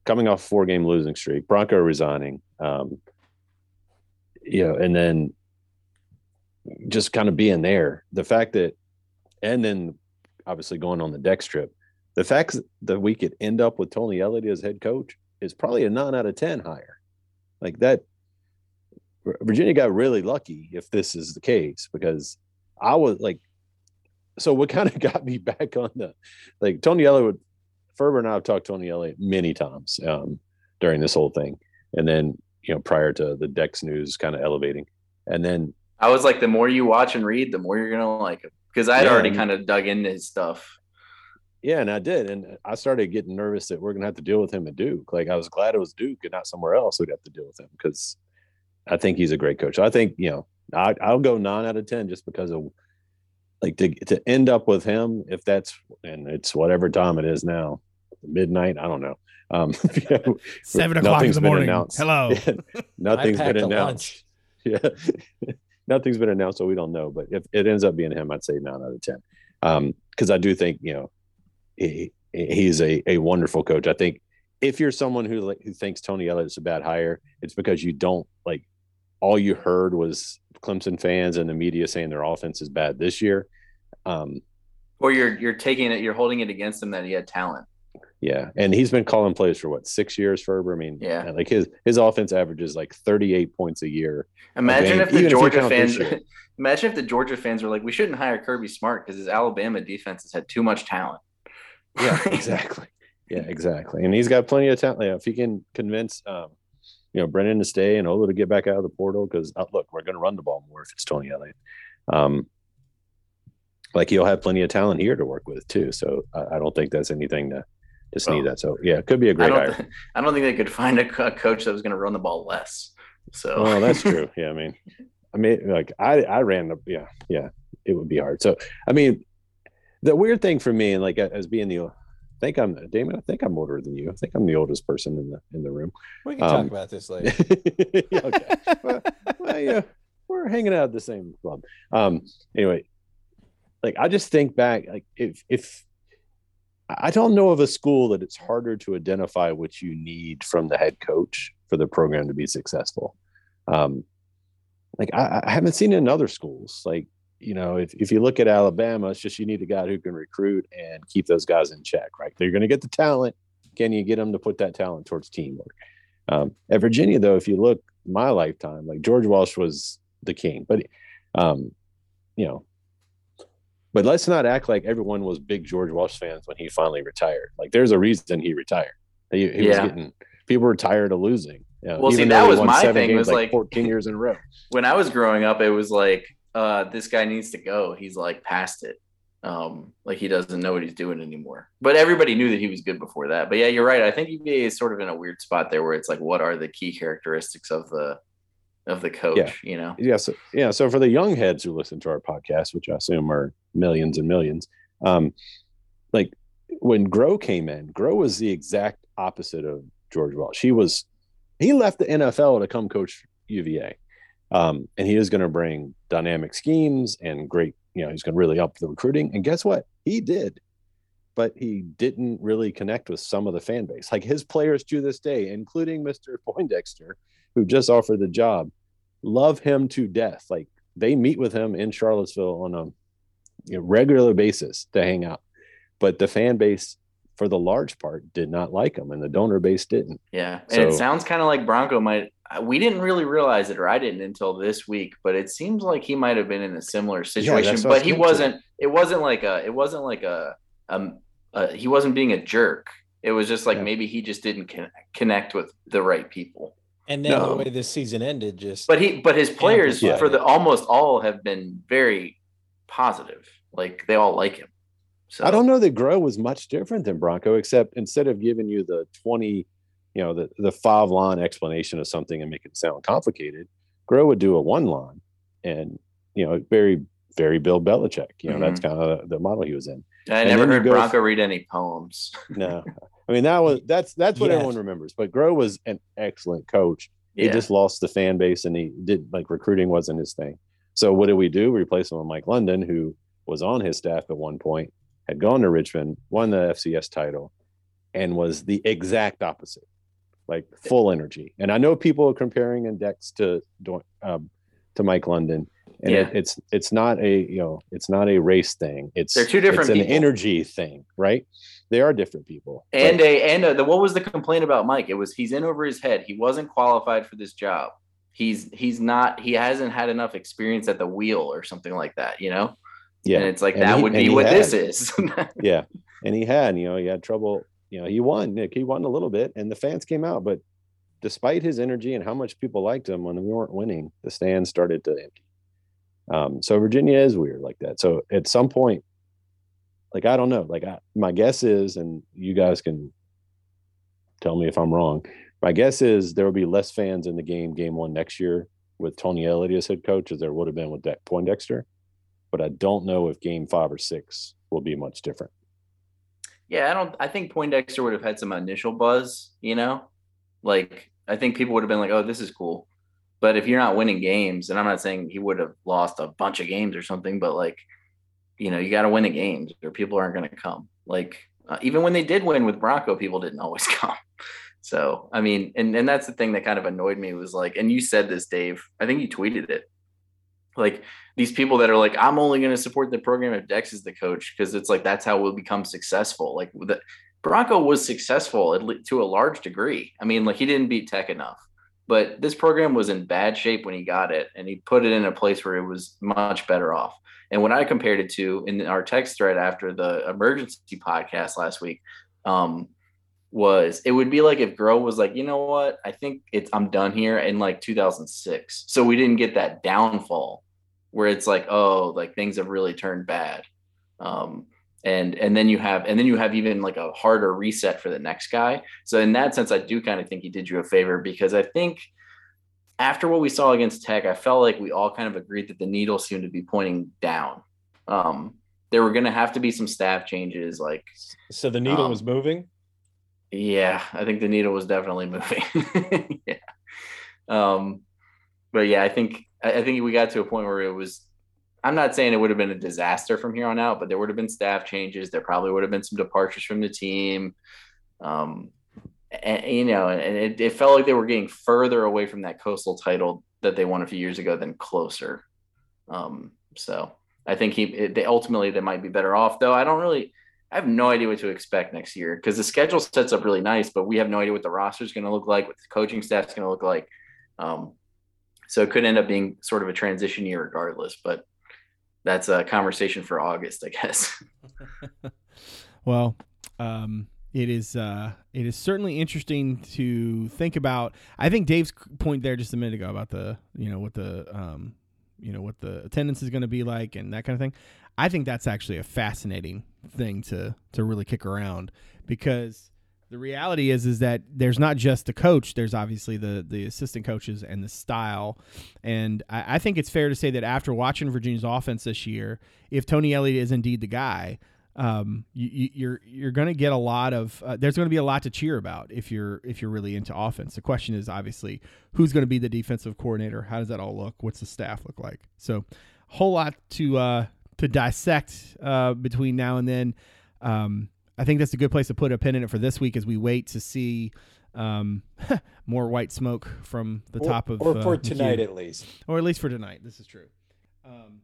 coming off four game losing streak, Bronco resigning, um, you know, and then just kind of being there. The fact that, and then obviously going on the deck strip, the fact that we could end up with Tony Elliott as head coach is probably a nine out of 10 higher. Like that, Virginia got really lucky if this is the case because I was like, so what kind of got me back on the like Tony Elliott would Ferber and I have talked Tony Elliott many times um, during this whole thing. And then, you know, prior to the Dex news kind of elevating. And then I was like, the more you watch and read, the more you're gonna like him because I'd Yeah, already kind of dug into his stuff. Yeah, and I did. And I started getting nervous that we're gonna have to deal with him at Duke. Like I was glad it was Duke and not somewhere else we'd have to deal with him because I think he's a great coach. I think, you know, I I'll go nine out of ten just because of like to to end up with him, if that's and it's whatever time it is now, midnight, I don't know. Um, you know, Seven o'clock in the been morning. announced. Hello. nothing's been a announced. Yeah. Nothing's been announced, so we don't know. But if it ends up being him, I'd say nine out of ten. Um, because I do think, you know, he, he's a, a wonderful coach. I think if you're someone who who thinks Tony Elliott is a bad hire, it's because you don't like all you heard was Clemson fans and the media saying their offense is bad this year. Um, Or you're you're taking it, you're holding it against him that he had talent. Yeah, and he's been calling plays for what six years, Ferber. I mean, Yeah. like his his offense averages like thirty eight points a year. Imagine game, if the if Georgia count fans, imagine if the Georgia fans were like, we shouldn't hire Kirby Smart because his Alabama defense has had too much talent. Yeah, exactly. yeah, exactly. And he's got plenty of talent. Yeah, if he can convince, um, you know, Brennan to stay and Olo to get back out of the portal, because uh, look, we're going to run the ball more if it's Tony Elliott. Um, like he'll have plenty of talent here to work with too. So I, I don't think that's anything to to sneeze Well, at. So yeah, it could be a great don't, hire. I don't think they could find a, a coach that was going to run the ball less. So Oh, that's true. Yeah, I mean, I mean, like I, I ran the, yeah, yeah, it would be hard. So, I mean, the weird thing for me, and like as being the, I think I'm Damon. I think I'm older than you. I think I'm the oldest person in the in the room. We can Um, talk about this later. Okay. well, well, yeah, we're hanging out at the same club. Um, anyway, like I just think back, like if if I don't know of a school that it's harder to identify what you need from the head coach for the program to be successful. Um, like I, I haven't seen it in other schools. Like you know, if if you look at Alabama, it's just you need a guy who can recruit and keep those guys in check. Right? They're going to get the talent. Can you get them to put that talent towards teamwork? Um, at Virginia, though, if you look my lifetime, like George Welsh was the king, but um, you know, but let's not act like everyone was big George Welsh fans when he finally retired. Like there's a reason he retired. He, he was getting people were tired of losing. You know, Well, see, that was my thing, games, was like- 14 years in a row. when I was growing up, it was like, uh, this guy needs to go. He's like past it. Um, like he doesn't know what he's doing anymore. But everybody knew that he was good before that. But yeah, you're right. I think UVA is sort of in a weird spot there where it's like, what are the key characteristics of the of the coach? Yeah. You know? yeah so yeah so for the young heads who listen to our podcast which i assume are millions and millions um like when groh came in groh was the exact opposite of george welsh he was he left the nfl to come coach uva um and he is going to bring dynamic schemes and great you know he's going to really up the recruiting and guess what he did but he didn't really connect with some of the fan base like his players to this day including mr poindexter who just offered the job love him to death. Like they meet with him in Charlottesville on a you know, regular basis to hang out. But the fan base, for the large part, did not like him, and the donor base didn't. Yeah. And it sounds kind of like Bronco might we didn't really realize it, or I didn't until this week, but it seems like he might have been in a similar situation. that's what I was but he wasn't it wasn't like a it wasn't like a um uh, he wasn't being a jerk. It was just like Yeah. maybe he just didn't con- connect with the right people. And then No. the way this season ended, just But he, but his players Amplified for the almost all have been very positive. Like they all like him. So I don't know that Groh was much different than Bronco, except instead of giving you the 20, you know, the, the five line explanation of something and make it sound complicated, Groh would do a one line and, you know, very, very Bill Belichick. You know, that's mm-hmm. kind of the model he was in. I and never heard Bronco read any poems. No, I mean that was that's that's what Yeah. everyone remembers. But Groh was an excellent coach, He just lost the fan base and he did like recruiting wasn't his thing. So what did we do? We replaced him with Mike London, who was on his staff at one point, had gone to Richmond, won the FCS title, and was the exact opposite, like full energy. And I know people are comparing index to um, to Mike London, and it, it's it's not a you know it's not a race thing. It's They're two different It's an people. energy thing, right? They are different people. but- And a and a, the what was the complaint about Mike? It was he's in over his head. He wasn't qualified for this job. He's he's not he hasn't had enough experience at the wheel or something like that, you know? yeah, And it's like And that he- would be what had. this is. yeah and he had you know he had trouble you know he won nick he won a little bit and the fans came out but despite his energy and how much people liked him when we weren't winning the stands started to empty. Um, so virginia is weird like that. So at some point like i don't know like I, my guess is and you guys can tell me if i'm wrong my guess is there will be less fans in the game game one next year with tony elliott as head coach as there would have been with De- poindexter but i don't know if game five or six will be much different yeah, I don't I think Poindexter would have had some initial buzz, you know? Like I think people would have been like, "Oh, this is cool." But if you're not winning games, and I'm not saying he would have lost a bunch of games or something, but like, you know, you got to win the games or people aren't going to come. Like uh, even when they did win with Bronco, people didn't always come. So I mean, and and that's the thing that kind of annoyed me was like, and you said this, Dave. I think you tweeted it. Like these people that are like, I'm only going to support the program if Dex is the coach because it's like that's how we'll become successful. Like the Bronco was successful at to a large degree. I mean, like he didn't beat Tech enough, but this program was in bad shape when he got it, and he put it in a place where it was much better off. And when I compared it to in our text thread after the emergency podcast last week, um, was it would be like if Groh was like, you know what, I think it's I'm done here in like 2006. So we didn't get that downfall where it's like, oh, like things have really turned bad. Um, and and then you have and then you have even like a harder reset for the next guy. So in that sense, I do kind of think he did you a favor because I think after what we saw against Tech, I felt like we all kind of agreed that the needle seemed to be pointing down. Um, there were going to have to be some staff changes, like So the needle Um, was moving. yeah, I think the needle was definitely moving. yeah. Um, but yeah, I think I I think we got to a point where it was. I'm not saying it would have been a disaster from here on out, but there would have been staff changes. There probably would have been some departures from the team. Um, and, you know, and it, it felt like they were getting further away from that coastal title that they won a few years ago than closer. Um, so I think he it, they ultimately they might be better off though. I don't really I have no idea what to expect next year because the schedule sets up really nice, but we have no idea what the roster is going to look like, what the coaching staff is going to look like. Um, so it could end up being sort of a transition year regardless, but that's a conversation for August, I guess. Well, um, it is uh, it is certainly interesting to think about. I think Dave's point there just a minute ago about the you know what the um, you know what the attendance is going to be like and that kind of thing. I think that's actually a fascinating thing to to really kick around because the reality is is that there's not just the coach. There's obviously the the assistant coaches and the style, and I, I think it's fair to say that after watching Virginia's offense this year, if Tony Elliott is indeed the guy, um, you, you, you're you're going to get a lot of uh, there's going to be a lot to cheer about if you're if you're really into offense. The question is obviously who's going to be the defensive coordinator. How does that all look? What's the staff look like? So, a whole lot to uh, to dissect uh, between now and then. Um, I think that's a good place to put a pin in it for this week as we wait to see um, more white smoke from the Or- top of or uh, for McCue tonight at least. or at least for tonight. This is true. Um,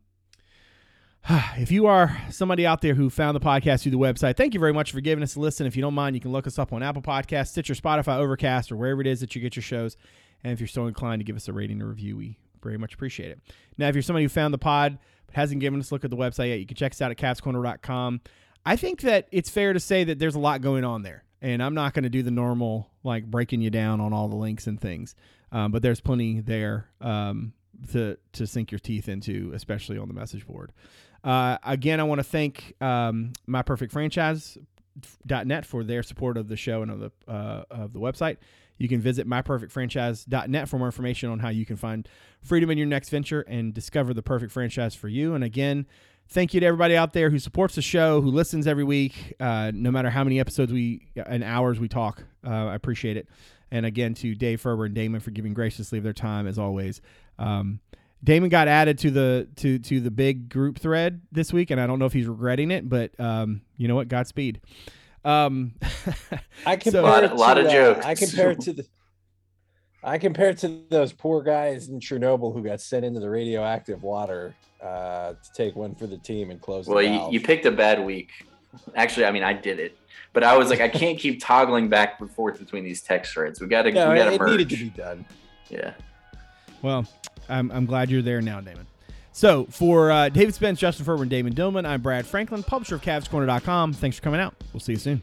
if you are somebody out there who found the podcast through the website, thank you very much for giving us a listen. If you don't mind, you can look us up on Apple Podcasts, Stitcher, Spotify, Overcast, or wherever it is that you get your shows. And if you're so inclined to give us a rating and review, we very much appreciate it. Now, if you're somebody who found the pod but hasn't given us a look at the website yet, you can check us out at cavscorner.com. I think that it's fair to say that there's a lot going on there. And I'm not going to do the normal, like breaking you down on all the links and things. Um, but there's plenty there um, to, to sink your teeth into, especially on the message board. Uh, again, I want to thank um, My Perfect Franchise.net for their support of the show and of the uh, of the website. You can visit myperfectfranchise.net for more information on how you can find freedom in your next venture and discover the perfect franchise for you. And again, thank you to everybody out there who supports the show, who listens every week, uh, no matter how many episodes we and hours we talk. Uh, I appreciate it. And again, to Dave Ferber and Damon for giving graciously of their time as always. Um, Damon got added to the to to the big group thread this week, and I don't know if he's regretting it, but um, you know what? Godspeed. Um, I So- compare Lot- it to, lot of uh, jokes. I compare it to the. I compare it to those poor guys in Chernobyl who got sent into the radioactive water uh, to take one for the team and close Well, the you, valve. you picked a bad week. Actually, I mean, I did it, but I was like, I can't keep toggling back and forth between these text threads. We gotta, no, we gotta it, it merge. needed to be done. Yeah. Well, I'm, I'm glad you're there now, Damon. So for uh, David Spence, Justin Ferber, and Damon Dillman, I'm Brad Franklin, publisher of CavsCorner.com. Thanks for coming out. We'll see you soon.